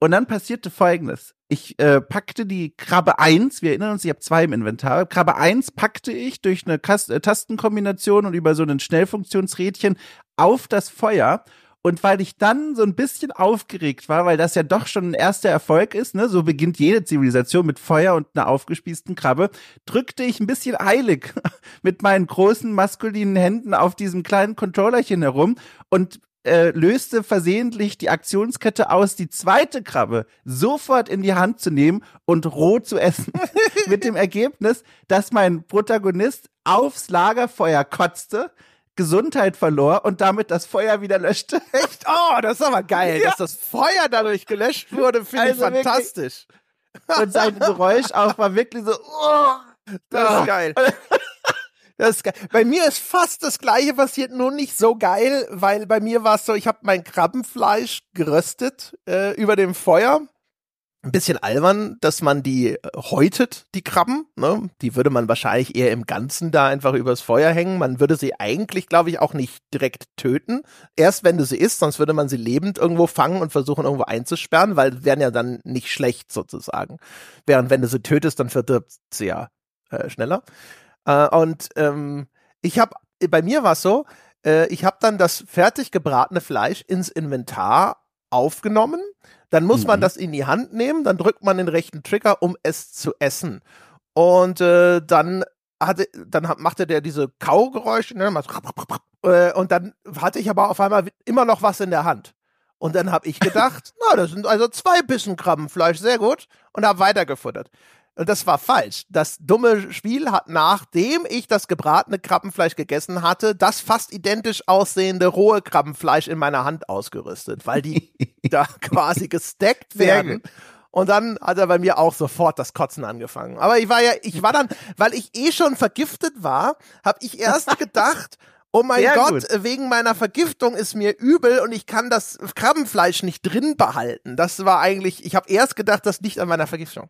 Und dann passierte Folgendes. Ich äh, packte die Krabbe 1, wir erinnern uns, ich habe zwei im Inventar. Krabbe 1 packte ich durch eine Kast äh, Tastenkombination und über so ein Schnellfunktionsrädchen auf das Feuer. Und weil ich dann so ein bisschen aufgeregt war, weil das ja doch schon ein erster Erfolg ist, ne, so beginnt jede Zivilisation mit Feuer und einer aufgespießten Krabbe, drückte ich ein bisschen eilig [laughs] mit meinen großen maskulinen Händen auf diesem kleinen Controllerchen herum und äh, löste versehentlich die Aktionskette aus, die zweite Krabbe sofort in die Hand zu nehmen und roh zu essen. [laughs] Mit dem Ergebnis, dass mein Protagonist aufs Lagerfeuer kotzte, Gesundheit verlor und damit das Feuer wieder löschte. [laughs] Echt? Oh, das ist aber geil, ja. dass das Feuer dadurch gelöscht wurde, finde also ich fantastisch. Wirklich. Und sein [laughs] Geräusch auch war wirklich so, oh, das ist geil. Das ist geil. Bei mir ist fast das gleiche passiert, nur nicht so geil, weil bei mir war es so, ich habe mein Krabbenfleisch geröstet äh, über dem Feuer. Ein bisschen albern, dass man die äh, häutet, die Krabben. Ne? Die würde man wahrscheinlich eher im Ganzen da einfach übers Feuer hängen. Man würde sie eigentlich, glaube ich, auch nicht direkt töten. Erst wenn du sie isst, sonst würde man sie lebend irgendwo fangen und versuchen, irgendwo einzusperren, weil wären ja dann nicht schlecht sozusagen. Während wenn du sie tötest, dann verdirbt sie ja äh, schneller. Äh, und ähm, ich habe, bei mir war es so, äh, ich habe dann das fertig gebratene Fleisch ins Inventar aufgenommen. Dann muss mhm. man das in die Hand nehmen, dann drückt man den rechten Trigger, um es zu essen. Und äh, dann hatte, dann machte der diese Kaugeräusche, ne, äh, und dann hatte ich aber auf einmal immer noch was in der Hand. Und dann habe ich gedacht, [laughs] na, das sind also zwei Bissen Krabbenfleisch, sehr gut, und habe weitergefuttert. Und das war falsch. Das dumme Spiel hat, nachdem ich das gebratene Krabbenfleisch gegessen hatte, das fast identisch aussehende rohe Krabbenfleisch in meiner Hand ausgerüstet, weil die [laughs] da quasi gesteckt werden. Und dann hat er bei mir auch sofort das Kotzen angefangen. Aber ich war ja, ich war dann, weil ich eh schon vergiftet war, habe ich erst [laughs] gedacht, oh mein Sehr Gott, gut. wegen meiner Vergiftung ist mir übel und ich kann das Krabbenfleisch nicht drin behalten. Das war eigentlich, ich habe erst gedacht, das liegt an meiner Vergiftung.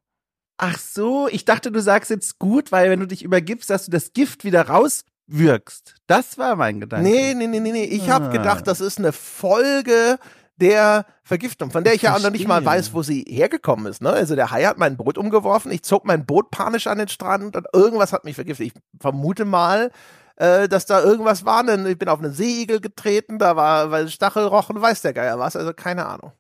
Ach so, ich dachte, du sagst jetzt gut, weil wenn du dich übergibst, dass du das Gift wieder rauswirkst. Das war mein Gedanke. Nee, nee, nee, nee, nee. Ich ah. habe gedacht, das ist eine Folge der Vergiftung, von der ich, ich ja auch noch nicht mal weiß, wo sie hergekommen ist. Ne? Also der Hai hat mein Boot umgeworfen, ich zog mein Boot panisch an den Strand und irgendwas hat mich vergiftet. Ich vermute mal, äh, dass da irgendwas war. Ich bin auf einen Seeigel getreten, da war weil Stachelrochen, weiß der Geier was, also keine Ahnung.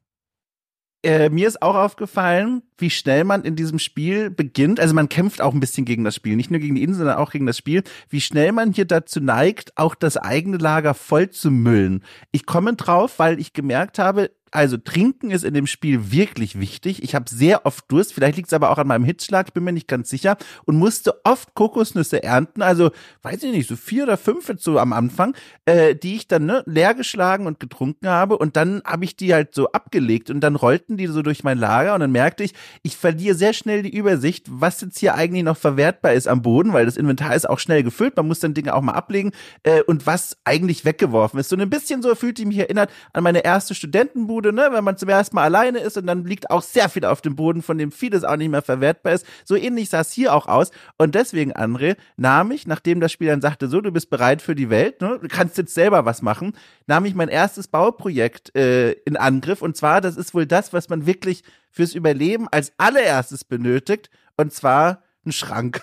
Äh, mir ist auch aufgefallen, wie schnell man in diesem Spiel beginnt. Also man kämpft auch ein bisschen gegen das Spiel, nicht nur gegen die Insel, sondern auch gegen das Spiel. Wie schnell man hier dazu neigt, auch das eigene Lager voll zu müllen. Ich komme drauf, weil ich gemerkt habe, also trinken ist in dem Spiel wirklich wichtig. Ich habe sehr oft Durst, vielleicht liegt es aber auch an meinem Hitzschlag, ich bin mir nicht ganz sicher, und musste oft Kokosnüsse ernten, also weiß ich nicht, so vier oder fünf jetzt so am Anfang, äh, die ich dann ne, leer geschlagen und getrunken habe. Und dann habe ich die halt so abgelegt. Und dann rollten die so durch mein Lager. Und dann merkte ich, ich verliere sehr schnell die Übersicht, was jetzt hier eigentlich noch verwertbar ist am Boden, weil das Inventar ist auch schnell gefüllt, man muss dann Dinge auch mal ablegen äh, und was eigentlich weggeworfen ist. So ein bisschen so fühlt ich mich erinnert an meine erste Studentenbude Bude, ne, wenn man zum ersten Mal alleine ist und dann liegt auch sehr viel auf dem Boden, von dem vieles auch nicht mehr verwertbar ist. So ähnlich sah es hier auch aus. Und deswegen, André, nahm ich, nachdem das Spiel dann sagte, so, du bist bereit für die Welt, ne, du kannst jetzt selber was machen, nahm ich mein erstes Bauprojekt äh, in Angriff. Und zwar, das ist wohl das, was man wirklich fürs Überleben als allererstes benötigt. Und zwar ein Schrank.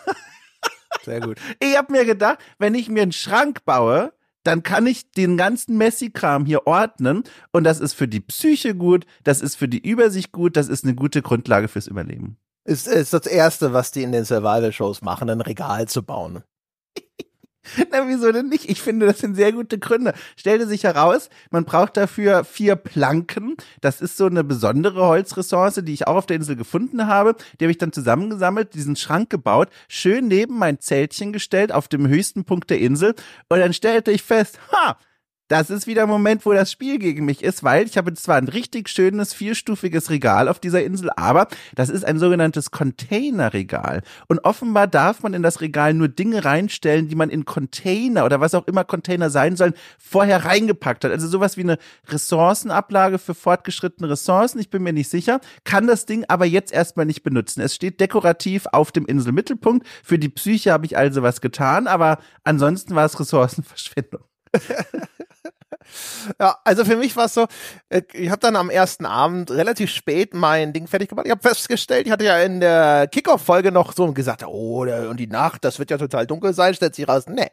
Sehr gut. [laughs] Ich habe mir gedacht, wenn ich mir einen Schrank baue, dann kann ich den ganzen Messi-Kram hier ordnen und das ist für die Psyche gut, das ist für die Übersicht gut, das ist eine gute Grundlage fürs Überleben. Ist, ist das Erste, was die in den Survival-Shows machen, ein Regal zu bauen. [laughs] [laughs] Na, wieso denn nicht? Ich finde, das sind sehr gute Gründe. Stellte sich heraus, man braucht dafür vier Planken. Das ist so eine besondere Holzressource, die ich auch auf der Insel gefunden habe. Die habe ich dann zusammengesammelt, diesen Schrank gebaut, schön neben mein Zeltchen gestellt, auf dem höchsten Punkt der Insel. Und dann stellte ich fest, ha, das ist wieder ein Moment, wo das Spiel gegen mich ist, weil ich habe zwar ein richtig schönes vierstufiges Regal auf dieser Insel, aber das ist ein sogenanntes Containerregal. Und offenbar darf man in das Regal nur Dinge reinstellen, die man in Container oder was auch immer Container sein sollen, vorher reingepackt hat. Also sowas wie eine Ressourcenablage für fortgeschrittene Ressourcen. Ich bin mir nicht sicher. Kann das Ding aber jetzt erstmal nicht benutzen. Es steht dekorativ auf dem Inselmittelpunkt. Für die Psyche habe ich also was getan, aber ansonsten war es Ressourcenverschwendung. [laughs] ja, also für mich war es so, äh, ich habe dann am ersten Abend relativ spät mein Ding fertig gemacht. Ich habe festgestellt, ich hatte ja in der Kickoff-Folge noch so gesagt, oh, und die Nacht, das wird ja total dunkel sein, stellt sich raus, nee,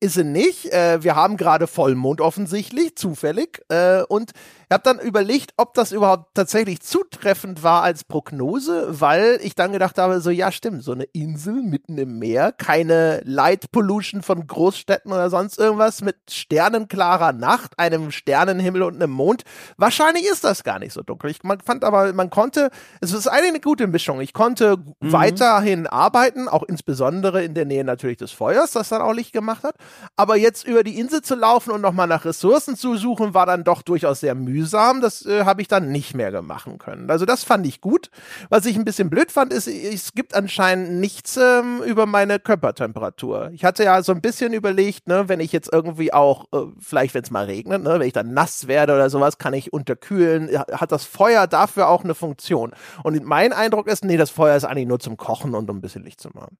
ist sie nicht. Äh, wir haben gerade Vollmond offensichtlich, zufällig. Äh, und ich habe dann überlegt, ob das überhaupt tatsächlich zutreffend war als Prognose, weil ich dann gedacht habe, so ja stimmt, so eine Insel mitten im Meer, keine Light Pollution von Großstädten oder sonst irgendwas, mit sternenklarer Nacht, einem Sternenhimmel und einem Mond. Wahrscheinlich ist das gar nicht so dunkel. Ich man fand aber, man konnte, es ist eigentlich eine gute Mischung. Ich konnte mhm. weiterhin arbeiten, auch insbesondere in der Nähe natürlich des Feuers, das dann auch Licht gemacht hat. Aber jetzt über die Insel zu laufen und nochmal nach Ressourcen zu suchen, war dann doch durchaus sehr mühsam mühsam. Das äh, habe ich dann nicht mehr machen können. Also das fand ich gut. Was ich ein bisschen blöd fand, ist, es gibt anscheinend nichts ähm, über meine Körpertemperatur. Ich hatte ja so ein bisschen überlegt, ne, wenn ich jetzt irgendwie auch, äh, vielleicht wenn es mal regnet, ne, wenn ich dann nass werde oder sowas, kann ich unterkühlen. Hat das Feuer dafür auch eine Funktion? Und mein Eindruck ist, nee, das Feuer ist eigentlich nur zum Kochen und um ein bisschen Licht zu machen.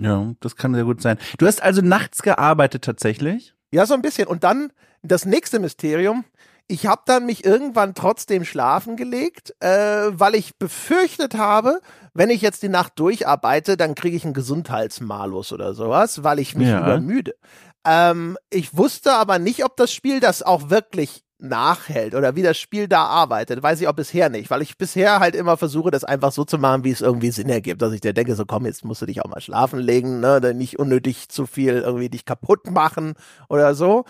Ja, das kann sehr gut sein. Du hast also nachts gearbeitet tatsächlich? Ja, so ein bisschen. Und dann das nächste Mysterium ich habe dann mich irgendwann trotzdem schlafen gelegt, äh, weil ich befürchtet habe, wenn ich jetzt die Nacht durcharbeite, dann kriege ich einen Gesundheitsmalus oder sowas, weil ich mich ja. übermüde. Ähm, ich wusste aber nicht, ob das Spiel das auch wirklich nachhält oder wie das Spiel da arbeitet, weiß ich auch bisher nicht, weil ich bisher halt immer versuche, das einfach so zu machen, wie es irgendwie Sinn ergibt, dass ich dir denke, so komm, jetzt musst du dich auch mal schlafen legen, ne, nicht unnötig zu viel irgendwie dich kaputt machen oder so.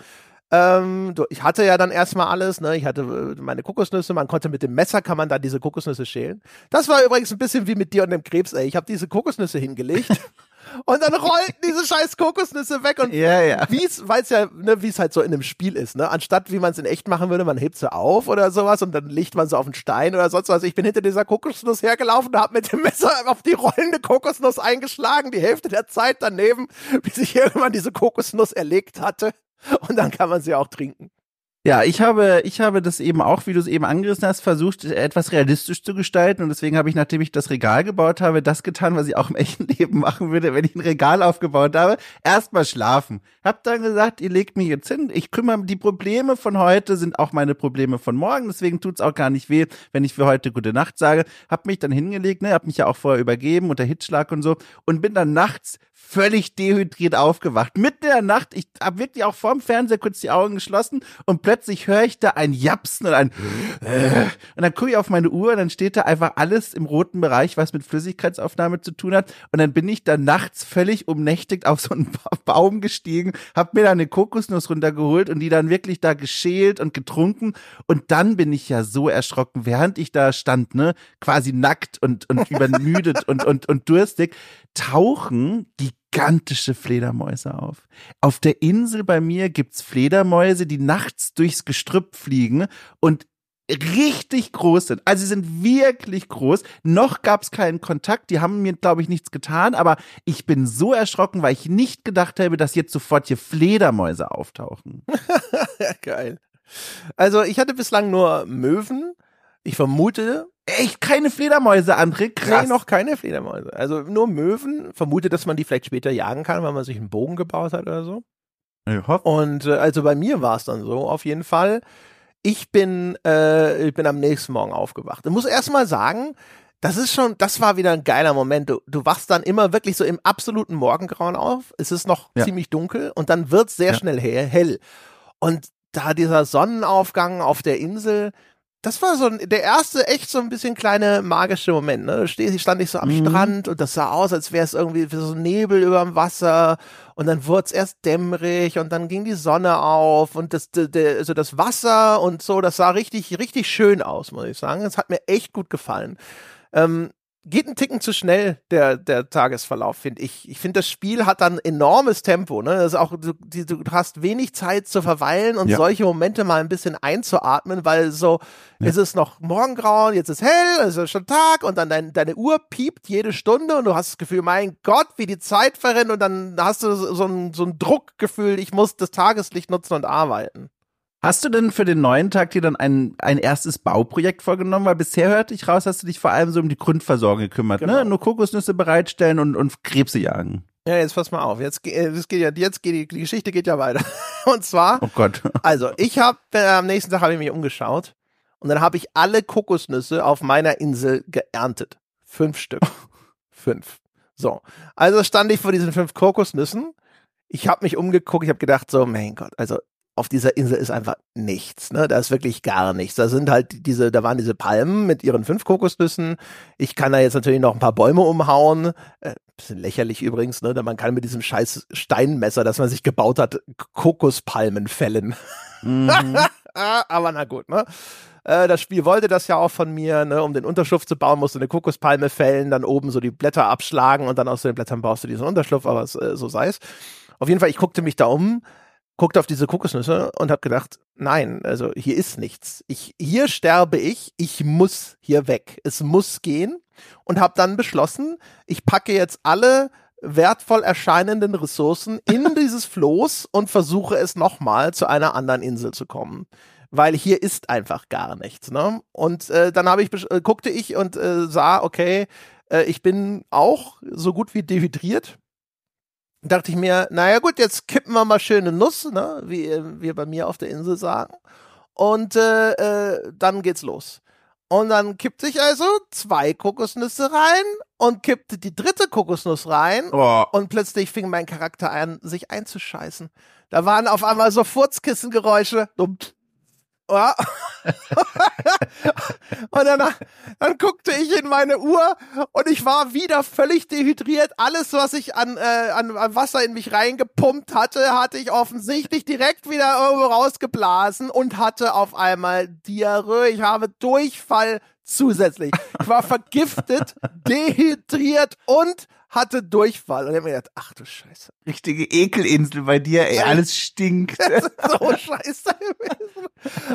Ähm, ich hatte ja dann erstmal alles, ne? Ich hatte äh, meine Kokosnüsse, man konnte mit dem Messer kann man dann diese Kokosnüsse schälen. Das war übrigens ein bisschen wie mit dir und dem Krebs, ey. Ich habe diese Kokosnüsse hingelegt. [laughs] und dann rollten diese scheiß Kokosnüsse weg und ja, ja. wie es, weil es ja, ne, wie es halt so in einem Spiel ist, ne, anstatt wie man es in echt machen würde, man hebt sie auf oder sowas und dann legt man sie auf einen Stein oder sonst was. Ich bin hinter dieser Kokosnuss hergelaufen, habe mit dem Messer auf die rollende Kokosnuss eingeschlagen, die Hälfte der Zeit daneben, bis ich irgendwann diese Kokosnuss erlegt hatte. Und dann kann man sie auch trinken. Ja, ich habe, ich habe das eben auch, wie du es eben angerissen hast, versucht, etwas realistisch zu gestalten. Und deswegen habe ich, nachdem ich das Regal gebaut habe, das getan, was ich auch im echten [laughs] Leben machen würde, wenn ich ein Regal aufgebaut habe. Erstmal schlafen. Hab dann gesagt, ihr legt mich jetzt hin. Ich kümmere, die Probleme von heute sind auch meine Probleme von morgen. Deswegen tut's auch gar nicht weh, wenn ich für heute gute Nacht sage. Hab mich dann hingelegt, ne, hab mich ja auch vorher übergeben unter Hitzschlag und so und bin dann nachts völlig dehydriert aufgewacht. Mitten in der Nacht, ich habe wirklich auch vorm Fernseher kurz die Augen geschlossen und plötzlich höre ich da ein Japsen und ein äh, und dann gucke ich auf meine Uhr und dann steht da einfach alles im roten Bereich, was mit Flüssigkeitsaufnahme zu tun hat und dann bin ich da nachts völlig umnächtigt auf so einen [laughs] Baum gestiegen, habe mir dann eine Kokosnuss runtergeholt und die dann wirklich da geschält und getrunken und dann bin ich ja so erschrocken, während ich da stand, ne, quasi nackt und und [laughs] übermüdet und und und durstig, tauchen gigantische Fledermäuse auf. Auf der Insel bei mir gibt's Fledermäuse, die nachts durchs Gestrüpp fliegen und richtig groß sind. Also sie sind wirklich groß. Noch gab's keinen Kontakt. Die haben mir, glaube ich, nichts getan. Aber ich bin so erschrocken, weil ich nicht gedacht habe, dass jetzt sofort hier Fledermäuse auftauchen. [laughs] Geil. Also ich hatte bislang nur Möwen. Ich vermute, Echt keine Fledermäuse, André? Krass. Nee, noch keine Fledermäuse. Also nur Möwen. Vermute, dass man die vielleicht später jagen kann, weil man sich einen Bogen gebaut hat oder so. Ja. Und äh, also bei mir war es dann so, auf jeden Fall. Ich bin, äh, ich bin am nächsten Morgen aufgewacht. Ich muss erst mal sagen, das ist schon, das war wieder ein geiler Moment. Du, du wachst dann immer wirklich so im absoluten Morgengrauen auf. Es ist noch ja. ziemlich dunkel und dann wird es sehr ja. schnell hell. Und da dieser Sonnenaufgang auf der Insel, das war so der erste echt so ein bisschen kleine magische Moment. Ne? Da stand ich so am mhm. Strand und das sah aus, als wäre es irgendwie so Nebel über dem Wasser und dann wurde es erst dämmerig und dann ging die Sonne auf und das, de, also das Wasser und so, das sah richtig, richtig schön aus, muss ich sagen. Das hat mir echt gut gefallen. Ähm, geht ein Ticken zu schnell, der, der Tagesverlauf, finde ich. Ich finde, das Spiel hat dann enormes Tempo. Ne? Das ist auch, du, du hast wenig Zeit zu verweilen und ja. solche Momente mal ein bisschen einzuatmen, weil so ja. ist es noch Morgengrauen, jetzt ist hell, es ist schon Tag und dann dein, deine Uhr piept jede Stunde und du hast das Gefühl, mein Gott, wie die Zeit verrennt und dann hast du so ein, so ein Druckgefühl, ich muss das Tageslicht nutzen und arbeiten. Hast du denn für den neuen Tag dir dann ein, ein erstes Bauprojekt vorgenommen? Weil bisher hörte ich raus, hast du dich vor allem so um die Grundversorgung gekümmert, ne? genau. ne? Nur Kokosnüsse bereitstellen und, und Krebse jagen. Ja, jetzt pass mal auf. Jetzt, das äh, geht ja, jetzt geht die, die Geschichte geht ja weiter. [laughs] Und zwar, oh Gott. [laughs] also ich habe äh, am nächsten Tag habe ich mich umgeschaut und dann habe ich alle Kokosnüsse auf meiner Insel geerntet. Fünf Stück. [laughs] fünf. So, also stand ich vor diesen fünf Kokosnüssen. Ich habe mich umgeguckt, ich habe gedacht so, mein Gott, also auf dieser Insel ist einfach nichts, ne? Da ist wirklich gar nichts. Da sind halt diese, da waren diese Palmen mit ihren fünf Kokosnüssen. Ich kann da jetzt natürlich noch ein paar Bäume umhauen. Äh, bisschen lächerlich übrigens, ne? Man kann mit diesem scheiß Steinmesser, das man sich gebaut hat, Kokospalmen fällen. Mhm. [laughs] Aber na gut, ne? Äh, das Spiel wollte das ja auch von mir, ne, um den Unterschlupf zu bauen, musst du eine Kokospalme fällen, dann oben so die Blätter abschlagen und dann aus den Blättern baust du diesen Unterschlupf, aber äh, so sei es. Auf jeden Fall, ich guckte mich da um, guckte auf diese Kokosnüsse und habe gedacht, nein, also hier ist nichts. Ich, hier sterbe ich, ich muss hier weg. Es muss gehen und habe dann beschlossen, ich packe jetzt alle wertvoll erscheinenden Ressourcen in [laughs] dieses Floß und versuche es nochmal zu einer anderen Insel zu kommen. Weil hier ist einfach gar nichts. Ne? Und äh, dann habe ich äh, guckte ich und äh, sah, okay, äh, ich bin auch so gut wie dehydriert dachte ich mir, naja gut, jetzt kippen wir mal schöne Nuss, ne, wie wir bei mir auf der Insel sagen. Und äh, äh, dann geht's los. Und dann kippte ich also zwei Kokosnüsse rein und kippte die dritte Kokosnuss rein. Oh. Und plötzlich fing mein Charakter an, sich einzuscheißen. Da waren auf einmal so Furzkissengeräusche. Dummt, ja. und dann, dann guckte ich in meine Uhr und ich war wieder völlig dehydriert. Alles, was ich an, äh, an, an Wasser in mich reingepumpt hatte, hatte ich offensichtlich direkt wieder irgendwo rausgeblasen und hatte auf einmal Diarrhoe. Ich habe Durchfall zusätzlich. Ich war vergiftet, dehydriert und hatte Durchfall. Und ich habe mir gedacht, ach du Scheiße. Richtige Ekelinsel bei dir, ey, alles stinkt. [laughs] Das ist so scheiße gewesen.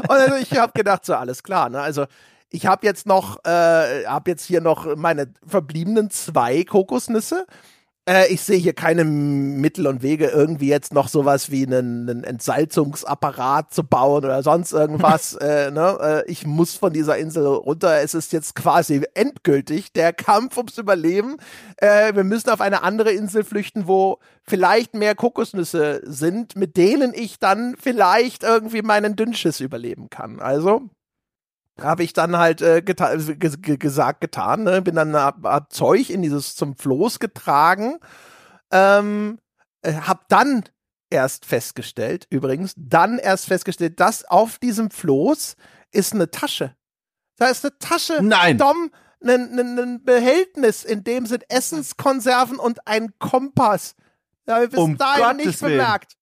Und also ich habe gedacht, so alles klar, ne? Also ich habe jetzt noch, äh, habe jetzt hier noch meine verbliebenen zwei Kokosnüsse. Äh, ich sehe hier keine Mittel und Wege, irgendwie jetzt noch sowas wie einen, einen Entsalzungsapparat zu bauen oder sonst irgendwas. [laughs] äh, ne? äh, ich muss von dieser Insel runter. Es ist jetzt quasi endgültig der Kampf ums Überleben. Äh, wir müssen auf eine andere Insel flüchten, wo vielleicht mehr Kokosnüsse sind, mit denen ich dann vielleicht irgendwie meinen Dünnschiss überleben kann. Also habe ich dann halt äh, geta gesagt, getan, ne? bin dann hab, Zeug in dieses zum Floß getragen, ähm, äh, hab dann erst festgestellt, übrigens, dann erst festgestellt, dass auf diesem Floß ist eine Tasche. Da ist eine Tasche. Nein. Dom, ein, ein, ein Behältnis, in dem sind Essenskonserven und ein Kompass. Da habe ich bis Um dahin Gottes nicht Willen. bemerkt.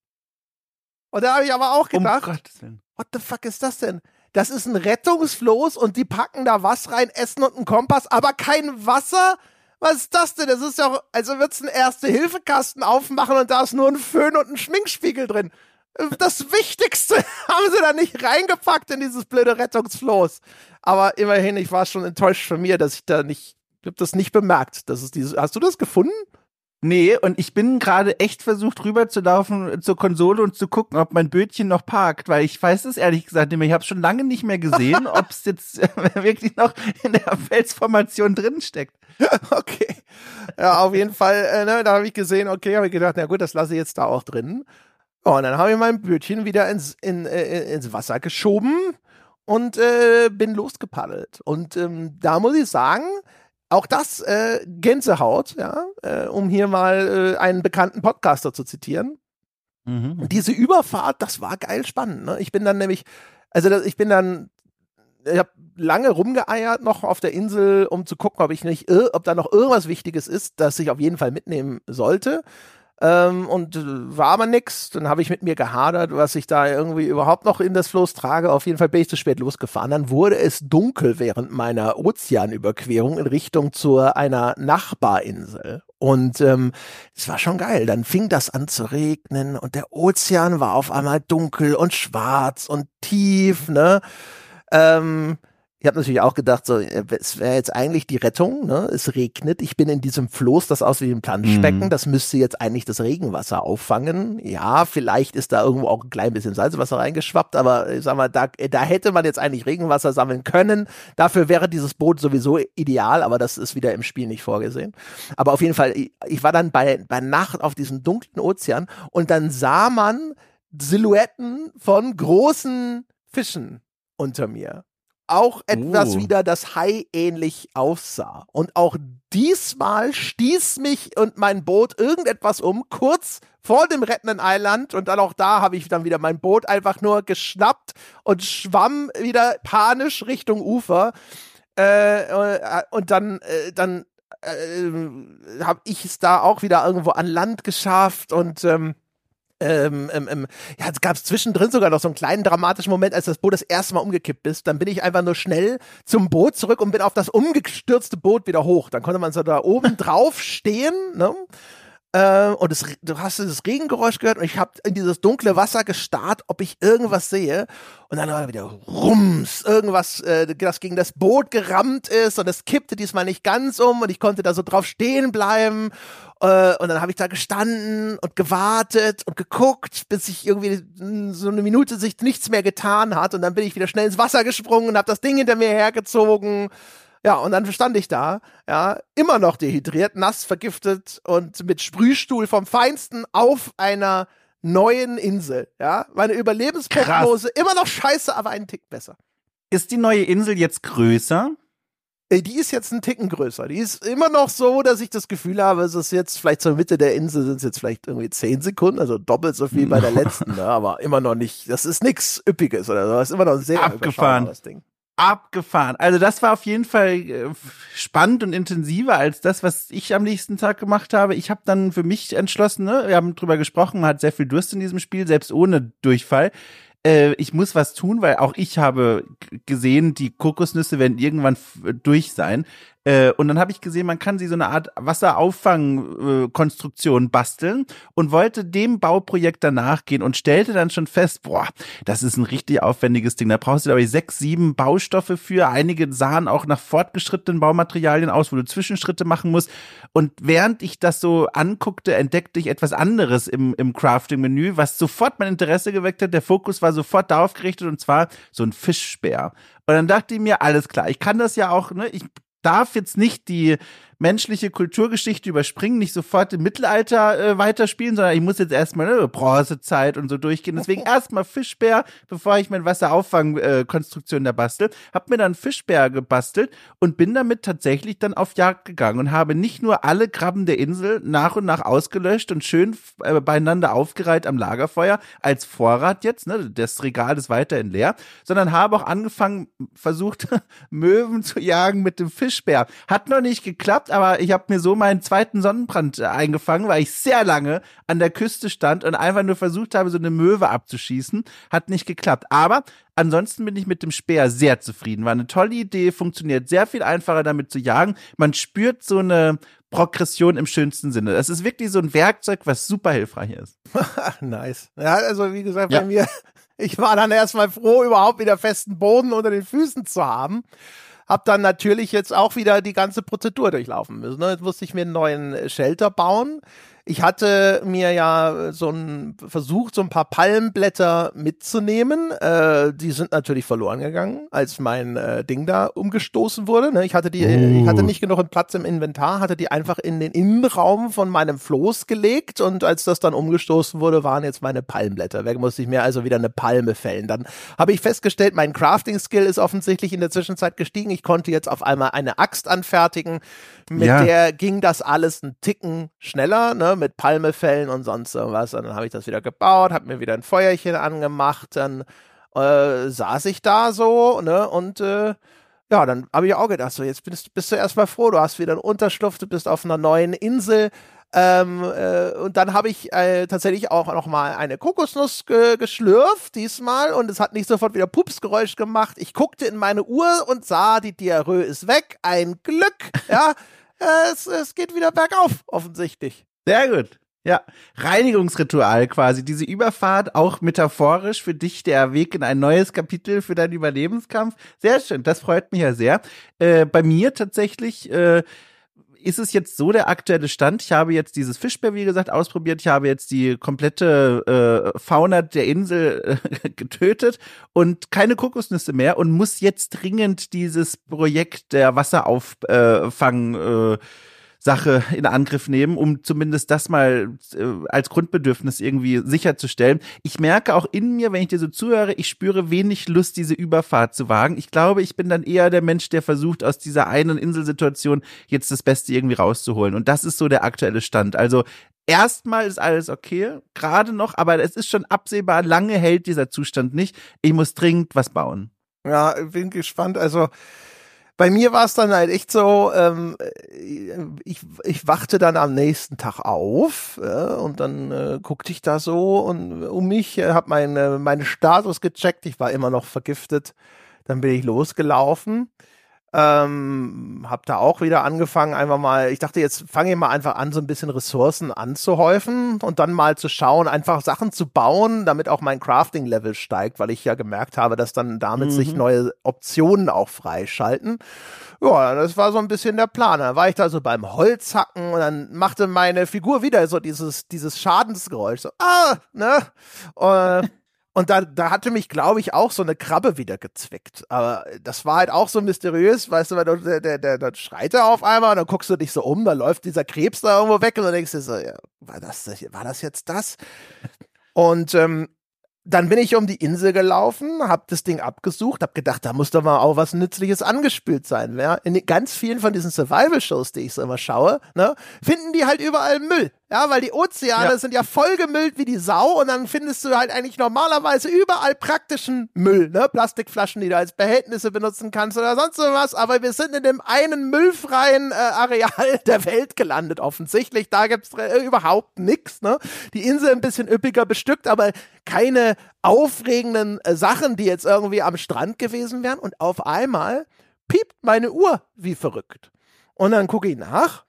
Und da habe ich aber auch Um gedacht, Willen. what the fuck ist das denn? Das ist ein Rettungsfloß und die packen da was rein, Essen und einen Kompass, aber kein Wasser? Was ist das denn? Das ist ja, also wird's einen Erste-Hilfe-Kasten aufmachen und da ist nur ein Föhn und ein Schminkspiegel drin. Das Wichtigste [laughs] haben sie da nicht reingepackt in dieses blöde Rettungsfloß. Aber immerhin, ich war schon enttäuscht von mir, dass ich da nicht, ich hab das nicht bemerkt. Das ist dieses, hast du das gefunden? Nee, und ich bin gerade echt versucht rüberzulaufen zur Konsole und zu gucken, ob mein Bötchen noch parkt, weil ich weiß es ehrlich gesagt nicht mehr. Ich habe schon lange nicht mehr gesehen, [laughs] ob es jetzt wirklich noch in der Felsformation drin steckt. [laughs] Okay. Ja, auf jeden Fall, äh, ne, da habe ich gesehen, okay, habe ich gedacht, na gut, das lasse ich jetzt da auch drin. Und dann habe ich mein Bötchen wieder ins, in, äh, ins Wasser geschoben und äh, bin losgepaddelt. Und ähm, da muss ich sagen, auch das äh, Gänsehaut, ja, äh, um hier mal äh, einen bekannten Podcaster zu zitieren. Mhm. Diese Überfahrt, das war geil spannend. Ne? Ich bin dann nämlich, also das, ich bin dann, ich habe lange rumgeeiert noch auf der Insel, um zu gucken, ob ich nicht, ir- ob da noch irgendwas Wichtiges ist, das ich auf jeden Fall mitnehmen sollte. Ähm, und äh, war aber nix. Dann habe ich mit mir gehadert, was ich da irgendwie überhaupt noch in das Floß trage. Auf jeden Fall bin ich zu spät losgefahren. Dann wurde es dunkel während meiner Ozeanüberquerung in Richtung zu einer Nachbarinsel. Und ähm, es war schon geil. Dann fing das an zu regnen und der Ozean war auf einmal dunkel und schwarz und tief, ne? Ähm, ich habe natürlich auch gedacht, so, äh, es wäre jetzt eigentlich die Rettung, ne? Es regnet, ich bin in diesem Floß, das aussieht wie ein Planschbecken, Mhm. das müsste jetzt eigentlich das Regenwasser auffangen. Ja, vielleicht ist da irgendwo auch ein klein bisschen Salzwasser reingeschwappt, aber ich sag mal, da, da hätte man jetzt eigentlich Regenwasser sammeln können. Dafür wäre dieses Boot sowieso ideal, aber das ist wieder im Spiel nicht vorgesehen. Aber auf jeden Fall, ich, ich war dann bei, bei Nacht auf diesem dunklen Ozean und dann sah man Silhouetten von großen Fischen unter mir. Auch etwas Oh. wieder, das Hai ähnlich aussah. Und auch diesmal stieß mich und mein Boot irgendetwas um, kurz vor dem rettenden Eiland. Und dann auch da habe ich dann wieder mein Boot einfach nur geschnappt und schwamm wieder panisch Richtung Ufer. Äh, äh, und dann, äh, dann äh, habe ich es da auch wieder irgendwo an Land geschafft und ähm, ähm, ähm, ähm, ja, es gab zwischendrin sogar noch so einen kleinen dramatischen Moment, als das Boot das erste Mal umgekippt ist. Dann bin ich einfach nur schnell zum Boot zurück und bin auf das umgestürzte Boot wieder hoch. Dann konnte man so da oben [laughs] drauf stehen, ne? Äh, und es, du hast dieses Regengeräusch gehört und ich habe in dieses dunkle Wasser gestarrt, ob ich irgendwas sehe. Und dann war wieder Rums, irgendwas, äh, das gegen das Boot gerammt ist und es kippte diesmal nicht ganz um und ich konnte da so drauf stehen bleiben. Äh, und dann habe ich da gestanden und gewartet und geguckt, bis ich irgendwie mh, so eine Minute sich nichts mehr getan hat. Und dann bin ich wieder schnell ins Wasser gesprungen und habe das Ding hinter mir hergezogen. Ja, und dann stand ich da, ja, immer noch dehydriert, nass, vergiftet und mit Sprühstuhl vom Feinsten auf einer neuen Insel. Ja, meine Überlebensprognose immer noch scheiße, aber einen Tick besser. Ist die neue Insel jetzt größer? Äh, Die ist jetzt einen Ticken größer. Die ist immer noch so, dass ich das Gefühl habe, es ist jetzt vielleicht zur Mitte der Insel sind es jetzt vielleicht irgendwie zehn Sekunden, also doppelt so viel bei der letzten, ne? aber immer noch nicht, das ist nichts Üppiges oder so. Das ist immer noch sehr Abgefahren. überschaubares Ding. Abgefahren. Also das war auf jeden Fall äh, spannend und intensiver als das, was ich am nächsten Tag gemacht habe. Ich habe dann für mich entschlossen, ne, wir haben drüber gesprochen, man hat sehr viel Durst in diesem Spiel, selbst ohne Durchfall. Äh, ich muss was tun, weil auch ich habe gesehen, die Kokosnüsse werden irgendwann durch sein. Äh, und dann habe ich gesehen, man kann sie so eine Art Wasserauffangkonstruktion basteln und wollte dem Bauprojekt danach gehen und stellte dann schon fest, boah, das ist ein richtig aufwendiges Ding. Da brauchst du, glaube ich, sechs, sieben Baustoffe für. Einige sahen auch nach fortgeschrittenen Baumaterialien aus, wo du Zwischenschritte machen musst. Und während ich das so anguckte, entdeckte ich etwas anderes im, im Crafting-Menü, was sofort mein Interesse geweckt hat. Der Fokus war sofort darauf gerichtet und zwar so ein Fischspeer. Und dann dachte ich mir, alles klar, ich kann das ja auch, ne, ich darf jetzt nicht die menschliche Kulturgeschichte überspringen, nicht sofort im Mittelalter äh, weiterspielen, sondern ich muss jetzt erstmal ne, Bronzezeit und so durchgehen. Deswegen [laughs] erstmal Fischbär, bevor ich mein Wasserauffangkonstruktion äh, da bastel. Hab mir dann Fischbär gebastelt und bin damit tatsächlich dann auf Jagd gegangen und habe nicht nur alle Krabben der Insel nach und nach ausgelöscht und schön äh, beieinander aufgereiht am Lagerfeuer als Vorrat jetzt, ne, das Regal ist weiterhin leer, sondern habe auch angefangen, versucht, [laughs] Möwen zu jagen mit dem Fischbär. Hat noch nicht geklappt, aber ich habe mir so meinen zweiten Sonnenbrand äh, eingefangen, weil ich sehr lange an der Küste stand und einfach nur versucht habe, so eine Möwe abzuschießen. Hat nicht geklappt. Aber ansonsten bin ich mit dem Speer sehr zufrieden. War eine tolle Idee, funktioniert sehr viel einfacher damit zu jagen. Man spürt so eine Progression im schönsten Sinne. Das ist wirklich so ein Werkzeug, was super hilfreich ist. [laughs] nice. Ja, also wie gesagt, ja. bei mir, [laughs] ich war dann erstmal froh, überhaupt wieder festen Boden unter den Füßen zu haben habe dann natürlich jetzt auch wieder die ganze Prozedur durchlaufen müssen. Ne? Jetzt musste ich mir einen neuen Shelter bauen. Ich hatte mir ja so ein versucht, so ein paar Palmblätter mitzunehmen. Äh, die sind natürlich verloren gegangen, als mein äh, Ding da umgestoßen wurde. Ne? Ich hatte die, uh. ich hatte nicht genug Platz im Inventar, hatte die einfach in den Innenraum von meinem Floß gelegt und als das dann umgestoßen wurde, waren jetzt meine Palmblätter weg. Musste ich mir also wieder eine Palme fällen. Dann habe ich festgestellt, mein Crafting-Skill ist offensichtlich in der Zwischenzeit gestiegen. Ich konnte jetzt auf einmal eine Axt anfertigen. Mit ja. der ging das alles einen Ticken schneller. Ne? Mit Palmefällen und sonst irgendwas. Und dann habe ich das wieder gebaut, habe mir wieder ein Feuerchen angemacht, dann äh, saß ich da so, ne, und äh, ja, dann habe ich auch gedacht, so jetzt bist, bist du erstmal froh, du hast wieder einen Unterschlupf, du bist auf einer neuen Insel. Ähm, äh, und dann habe ich äh, tatsächlich auch noch mal eine Kokosnuss ge geschlürft diesmal und es hat nicht sofort wieder Pupsgeräusch gemacht. Ich guckte in meine Uhr und sah, die Diarrhoe ist weg. Ein Glück, ja. [laughs] es, es geht wieder bergauf, offensichtlich. Sehr gut. Ja, Reinigungsritual quasi. Diese Überfahrt auch metaphorisch für dich der Weg in ein neues Kapitel für deinen Überlebenskampf. Sehr schön, das freut mich ja sehr. Äh, bei mir tatsächlich äh, ist es jetzt so der aktuelle Stand. Ich habe jetzt dieses Fischbär, wie gesagt, ausprobiert. Ich habe jetzt die komplette äh, Fauna der Insel äh, [laughs] getötet und keine Kokosnüsse mehr und muss jetzt dringend dieses Projekt der Wasserauffang äh, Sache in Angriff nehmen, um zumindest das mal äh, als Grundbedürfnis irgendwie sicherzustellen. Ich merke auch in mir, wenn ich dir so zuhöre, ich spüre wenig Lust, diese Überfahrt zu wagen. Ich glaube, ich bin dann eher der Mensch, der versucht, aus dieser einen Inselsituation jetzt das Beste irgendwie rauszuholen. Und das ist so der aktuelle Stand. Also erstmal ist alles okay, gerade noch, aber es ist schon absehbar, lange hält dieser Zustand nicht. Ich muss dringend was bauen. Ja, bin gespannt. Also bei mir war es dann halt echt so, ähm, ich, ich wachte dann am nächsten Tag auf äh, und dann äh, guckte ich da so und um mich, äh, habe meine, meine Status gecheckt, ich war immer noch vergiftet. Dann bin ich losgelaufen ähm, hab da auch wieder angefangen, einfach mal, ich dachte, jetzt fange ich mal einfach an, so ein bisschen Ressourcen anzuhäufen und dann mal zu schauen, einfach Sachen zu bauen, damit auch mein Crafting-Level steigt, weil ich ja gemerkt habe, dass dann damit mhm. sich neue Optionen auch freischalten. Ja, das war so ein bisschen der Plan. Dann war ich da so beim Holzhacken und dann machte meine Figur wieder so dieses, dieses Schadensgeräusch. So, ah, ne? Und, und da, da hatte mich, glaube ich, auch so eine Krabbe wieder gezwickt. Aber das war halt auch so mysteriös, weißt du, weil du, der, der, der, der schreit da auf einmal und dann guckst du dich so um, da läuft dieser Krebs da irgendwo weg und dann denkst du so, ja, war das, war das jetzt das? Und ähm, dann bin ich um die Insel gelaufen, hab das Ding abgesucht, hab gedacht, da muss doch mal auch was Nützliches angespült sein. Ja? In ganz vielen von diesen Survival-Shows, die ich so immer schaue, ne, finden die halt überall Müll. Ja, weil die Ozeane ja. sind ja vollgemüllt wie die Sau und dann findest du halt eigentlich normalerweise überall praktischen Müll, ne? Plastikflaschen, die du als Behältnisse benutzen kannst oder sonst was. Aber wir sind in dem einen müllfreien äh, Areal [laughs] der Welt gelandet, offensichtlich. Da gibt's äh, überhaupt nichts, ne? Die Insel ein bisschen üppiger bestückt, aber keine aufregenden äh, Sachen, die jetzt irgendwie am Strand gewesen wären. Und auf einmal piept meine Uhr wie verrückt. Und dann gucke ich nach.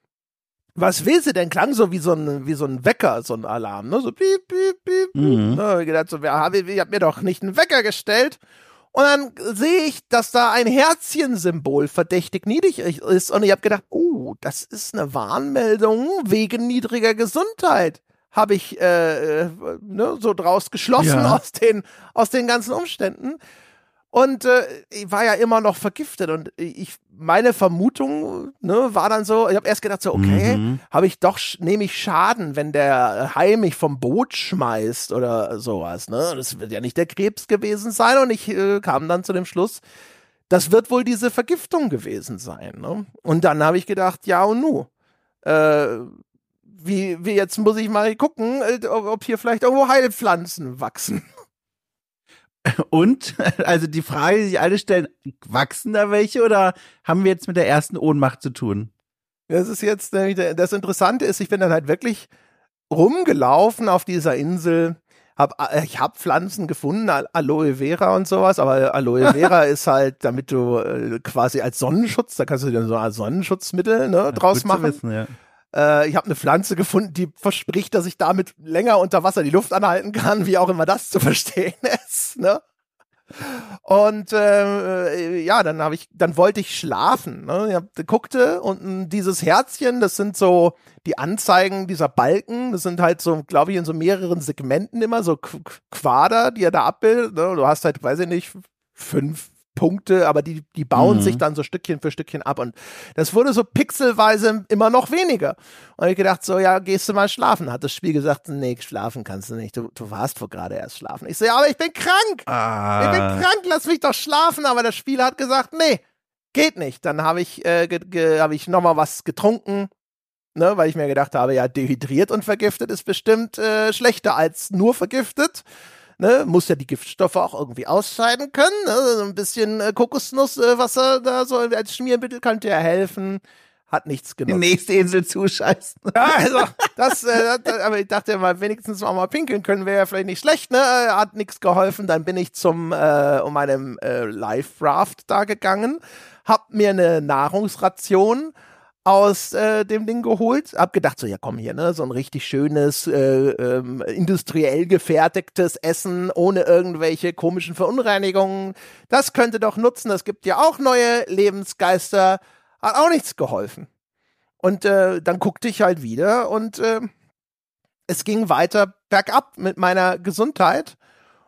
Was will sie denn? Klang so wie so ein, wie so ein Wecker, so ein Alarm, ne? So piep, piep, piep. Mhm. Ne, ich gedacht, so, wer, ich hab mir doch nicht einen Wecker gestellt. Und dann sehe ich, dass da ein Herzchensymbol verdächtig niedrig ist. Und ich habe gedacht, oh, das ist eine Warnmeldung wegen niedriger Gesundheit. Habe ich äh, äh, ne, so draus geschlossen ja. aus, den, aus den ganzen Umständen. Und äh, ich war ja immer noch vergiftet und ich meine Vermutung ne, war dann so, ich habe erst gedacht so, okay, mhm. habe ich doch nehme ich Schaden, wenn der Hai mich vom Boot schmeißt oder sowas, ne? Das wird ja nicht der Krebs gewesen sein und ich äh, kam dann zu dem Schluss, das wird wohl diese Vergiftung gewesen sein, ne? Und dann habe ich gedacht, ja und nu. Äh, wie, wie jetzt muss ich mal gucken, äh, ob hier vielleicht irgendwo Heilpflanzen wachsen. Und, [laughs] also die Frage, die sich alle stellen, wachsen da welche oder haben wir jetzt mit der ersten Ohnmacht zu tun? Das ist jetzt, das Interessante ist, ich bin dann halt wirklich rumgelaufen auf dieser Insel. Hab, äh, ich habe Pflanzen gefunden, Aloe Vera und sowas, aber Aloe [laughs] Vera ist halt, damit du äh, quasi als Sonnenschutz, da kannst du dir so ein Sonnenschutzmittel ne, draus machen. Wissen, ja. Äh, ich habe eine Pflanze gefunden, die verspricht, dass ich damit länger unter Wasser die Luft anhalten kann, wie auch immer das zu verstehen [laughs] ist. Ne? Und äh, ja, dann habe ich, dann wollte ich schlafen. Ne? Ich guckte und dieses Herzchen, das sind so die Anzeigen dieser Balken. Das sind halt so, glaube ich, in so mehreren Segmenten immer so Quader, die er da abbildet. Ne? Du hast halt, weiß ich nicht, fünf Punkte, aber die, die bauen mhm. sich dann so Stückchen für Stückchen ab und das wurde so pixelweise immer noch weniger. Und ich gedacht so, ja, gehst du mal schlafen? Hat das Spiel gesagt, nee, schlafen kannst du nicht, du, du warst vor gerade erst schlafen. Ich so, ja, aber ich bin krank! Ah. Ich bin krank, lass mich doch schlafen, aber das Spiel hat gesagt, nee, geht nicht. Dann habe ich, äh, hab ich nochmal was getrunken, ne, weil ich mir gedacht habe, ja, dehydriert und vergiftet ist bestimmt äh, schlechter als nur vergiftet ne, muss ja die Giftstoffe auch irgendwie ausscheiden können. Ne? ein bisschen äh, Kokosnusswasser äh, da so als Schmiermittel könnte ja helfen. Hat nichts genommen. Die nächste Insel zuscheißen. Ja, also, das, äh, das, aber ich dachte mal, wenigstens auch mal pinkeln können wäre ja vielleicht nicht schlecht, ne? Äh, hat nichts geholfen. Dann bin ich zum, äh, um meinem äh, Live-Raft da gegangen, hab mir eine Nahrungsration aus äh, dem Ding geholt. Hab gedacht, so, ja komm hier, ne, so ein richtig schönes, äh, ähm, industriell gefertigtes Essen ohne irgendwelche komischen Verunreinigungen. Das könnte doch nutzen. Das gibt ja auch neue Lebensgeister. Hat auch nichts geholfen. Und äh, dann guckte ich halt wieder und äh, es ging weiter bergab mit meiner Gesundheit.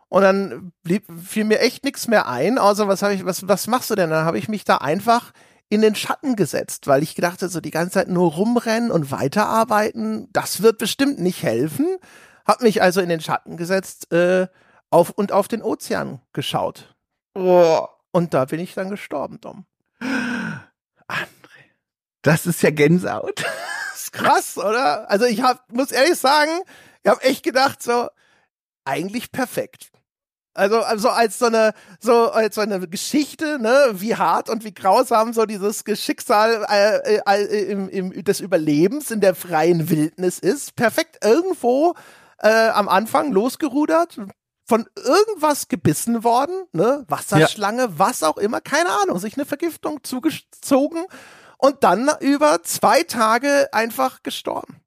Und dann blieb, fiel mir echt nichts mehr ein, außer was habe ich, was, was machst du denn? Dann habe ich mich da einfach in den Schatten gesetzt, weil ich gedachte, so die ganze Zeit nur rumrennen und weiterarbeiten, das wird bestimmt nicht helfen. Hab mich also in den Schatten gesetzt äh, auf, und auf den Ozean geschaut. Oh. Und da bin ich dann gestorben, Dom. [gasps] André, das ist ja Gänsehaut. [laughs] Das ist krass, oder? Also ich hab, muss ehrlich sagen, ich habe echt gedacht, so, eigentlich perfekt. Also, also als so eine, so als so eine Geschichte, ne, wie hart und wie grausam so dieses Geschicksal äh, äh, äh, im, im, des Überlebens in der freien Wildnis ist. Perfekt irgendwo äh, am Anfang losgerudert, von irgendwas gebissen worden, ne, Wasserschlange, ja. was auch immer, keine Ahnung, sich eine Vergiftung zugezogen und dann über zwei Tage einfach gestorben.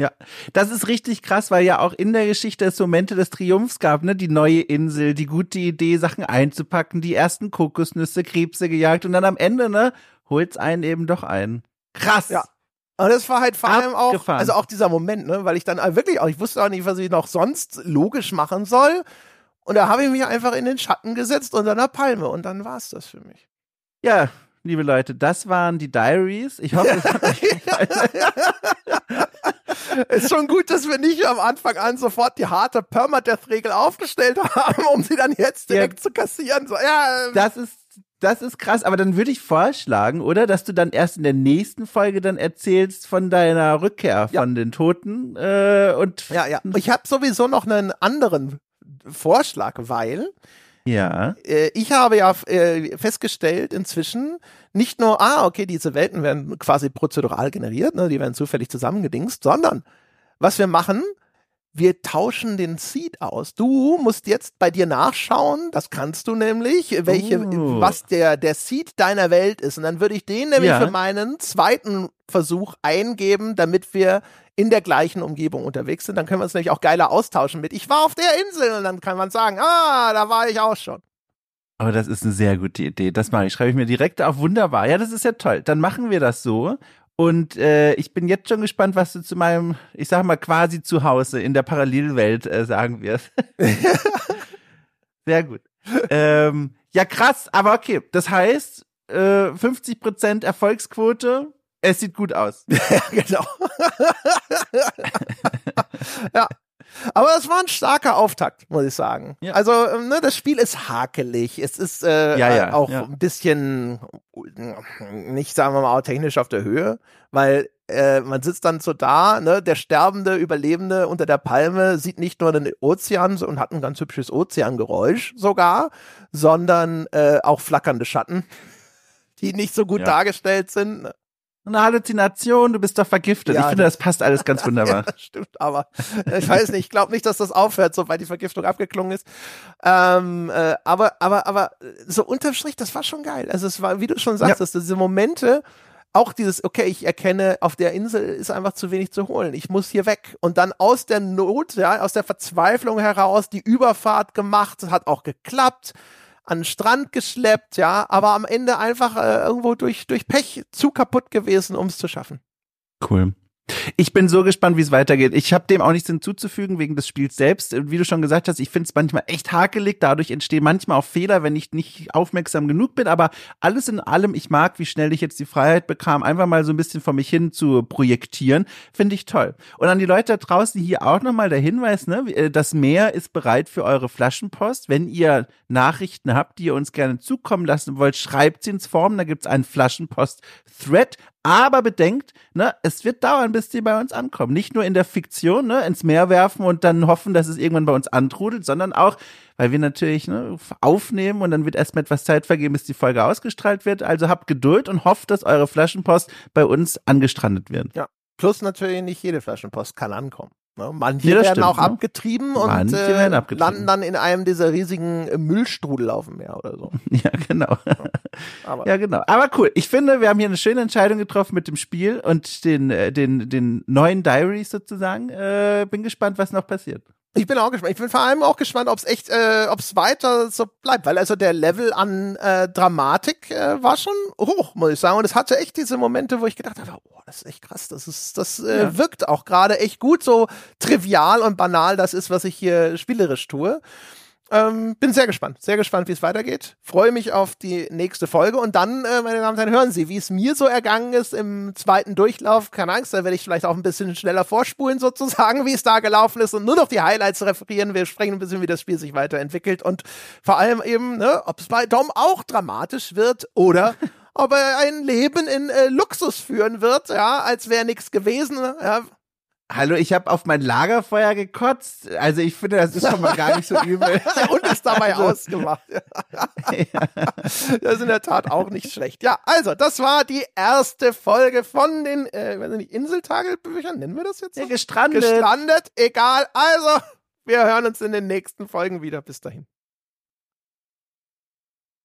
Ja, das ist richtig krass, weil ja auch in der Geschichte es Momente des Triumphs gab, ne? Die neue Insel, die gute Idee, Sachen einzupacken, die ersten Kokosnüsse, Krebse gejagt und dann am Ende, ne, holt's einen eben doch ein. Krass. Ja. Und das war halt vor allem auch, also auch dieser Moment, ne, weil ich dann wirklich auch, ich wusste auch nicht, was ich noch sonst logisch machen soll. Und da habe ich mich einfach in den Schatten gesetzt unter einer Palme und dann war's das für mich. Ja, liebe Leute, das waren die Diaries. Ich hoffe, es hat [laughs] euch gefallen. [laughs] ist schon gut, dass wir nicht am Anfang an sofort die harte Permadeath-Regel aufgestellt haben, um sie dann jetzt direkt ja, zu kassieren. So, ja, ähm. das ist das ist krass, aber dann würde ich vorschlagen, oder, dass du dann erst in der nächsten Folge dann erzählst von deiner Rückkehr ja. von den Toten äh, und ja, ja. Ich habe sowieso noch einen anderen Vorschlag, weil ja. Äh, ich habe ja äh, festgestellt inzwischen, nicht nur, ah, okay, diese Welten werden quasi prozedural generiert, ne, die werden zufällig zusammengedingst, sondern was wir machen, wir tauschen den Seed aus. Du musst jetzt bei dir nachschauen, das kannst du nämlich, welche, uh. was der, der Seed deiner Welt ist. Und dann würde ich den nämlich ja. für meinen zweiten Versuch eingeben, damit wir in der gleichen Umgebung unterwegs sind. Dann können wir uns nämlich auch geiler austauschen mit, ich war auf der Insel und dann kann man sagen, ah, da war ich auch schon. Aber das ist eine sehr gute Idee. Das mache ich. Schreibe ich mir direkt auf. Wunderbar. Ja, das ist ja toll. Dann machen wir das so. Und äh, ich bin jetzt schon gespannt, was du zu meinem, ich sag mal, quasi Zuhause in der Parallelwelt äh, sagen wirst. [laughs] Sehr gut. ähm, ja, krass, aber okay. Das heißt, äh, 50% Erfolgsquote, es sieht gut aus. ja, [laughs] genau. [laughs] ja. Aber es war ein starker Auftakt, muss ich sagen. Ja. Also, ähm, ne, das Spiel ist hakelig. Es ist äh, ja, ja, auch ein bisschen, nicht sagen wir mal, technisch auf der Höhe, weil äh, man sitzt dann so da, ne, der sterbende Überlebende unter der Palme sieht nicht nur den Ozean und hat ein ganz hübsches Ozeangeräusch sogar, sondern äh, auch flackernde Schatten, [laughs] die nicht so gut dargestellt sind eine Halluzination, du bist doch vergiftet. Ja, ich finde, das passt alles ganz [laughs] wunderbar. ja, stimmt, aber ich weiß nicht, ich glaube nicht, dass das aufhört, sobald die Vergiftung abgeklungen ist. Ähm, äh, aber, aber, aber so unterm Strich, das war schon geil. Also es war, wie du schon sagst, ja. diese Momente, auch dieses, okay, ich erkenne, auf der Insel ist einfach zu wenig zu holen. Ich muss hier weg. Und dann aus der Not, ja, aus der Verzweiflung heraus die Überfahrt gemacht, hat auch geklappt an den Strand geschleppt, ja, aber am Ende einfach äh, irgendwo durch, durch Pech zu kaputt gewesen, um es zu schaffen. Cool. Ich bin so gespannt, wie es weitergeht. Ich habe dem auch nichts hinzuzufügen wegen des Spiels selbst. Wie du schon gesagt hast, ich finde es manchmal echt hakelig. Dadurch entstehen manchmal auch Fehler, wenn ich nicht aufmerksam genug bin. Aber alles in allem, ich mag, wie schnell ich jetzt die Freiheit bekam, einfach mal so ein bisschen vor mich hin zu projektieren. Finde ich toll. Und an die Leute da draußen hier auch nochmal der Hinweis, ne? Äh, das Meer ist bereit für eure Flaschenpost. Wenn ihr Nachrichten habt, die ihr uns gerne zukommen lassen wollt, schreibt sie ins Form. Da gibt's einen Flaschenpost-Thread. Aber bedenkt, ne, es wird dauern, bis die bei uns ankommen. Nicht nur in der Fiktion, ne, ins Meer werfen und dann hoffen, dass es irgendwann bei uns antrudelt, sondern auch, weil wir natürlich ne, aufnehmen und dann wird erstmal etwas Zeit vergehen, bis die Folge ausgestrahlt wird. Also habt Geduld und hofft, dass eure Flaschenpost bei uns angestrandet wird. Ja. Plus natürlich nicht jede Flaschenpost kann ankommen. Ne? Manche werden stimmt, auch ne? abgetrieben und äh, abgetrieben. landen dann in einem dieser riesigen äh, Müllstrudel auf dem Meer oder so. [laughs] Ja, genau. [laughs] Aber. Ja, genau. Aber cool. Ich finde, wir haben hier eine schöne Entscheidung getroffen mit dem Spiel und den, äh, den, den neuen Diaries sozusagen. Äh, bin gespannt, was noch passiert. Ich bin auch gespannt. Ich bin vor allem auch gespannt, ob es echt, äh, ob es weiter so bleibt, weil also der Level an äh, Dramatik äh, war schon hoch, muss ich sagen. Und es hatte echt diese Momente, wo ich gedacht habe, oh, das ist echt krass. Das ist, das äh, ja. wirkt auch gerade echt gut, so trivial und banal das ist, was ich hier spielerisch tue. Ähm, bin sehr gespannt, sehr gespannt, wie es weitergeht. Freue mich auf die nächste Folge und dann, äh, meine Damen und Herren, hören Sie, wie es mir so ergangen ist im zweiten Durchlauf. Keine Angst, da werde ich vielleicht auch ein bisschen schneller vorspulen, sozusagen, [laughs] wie es da gelaufen ist und nur noch die Highlights referieren. Wir sprechen ein bisschen, wie das Spiel sich weiterentwickelt und vor allem eben, ne, ob es bei Dom auch dramatisch wird oder [laughs] ob er ein Leben in äh, Luxus führen wird, ja, als wäre nichts gewesen. Ja, Hallo, ich habe auf mein Lagerfeuer gekotzt. Also ich finde, das ist schon mal gar nicht so übel. [laughs] Und ist dabei also, ausgemacht. [laughs] Das ist in der Tat auch nicht schlecht. Ja, also, das war die erste Folge von den, äh, weiß nicht, Inseltagelbüchern, nennen wir das jetzt? So? Ja, gestrandet. Gestrandet, egal. Also, wir hören uns in den nächsten Folgen wieder. Bis dahin.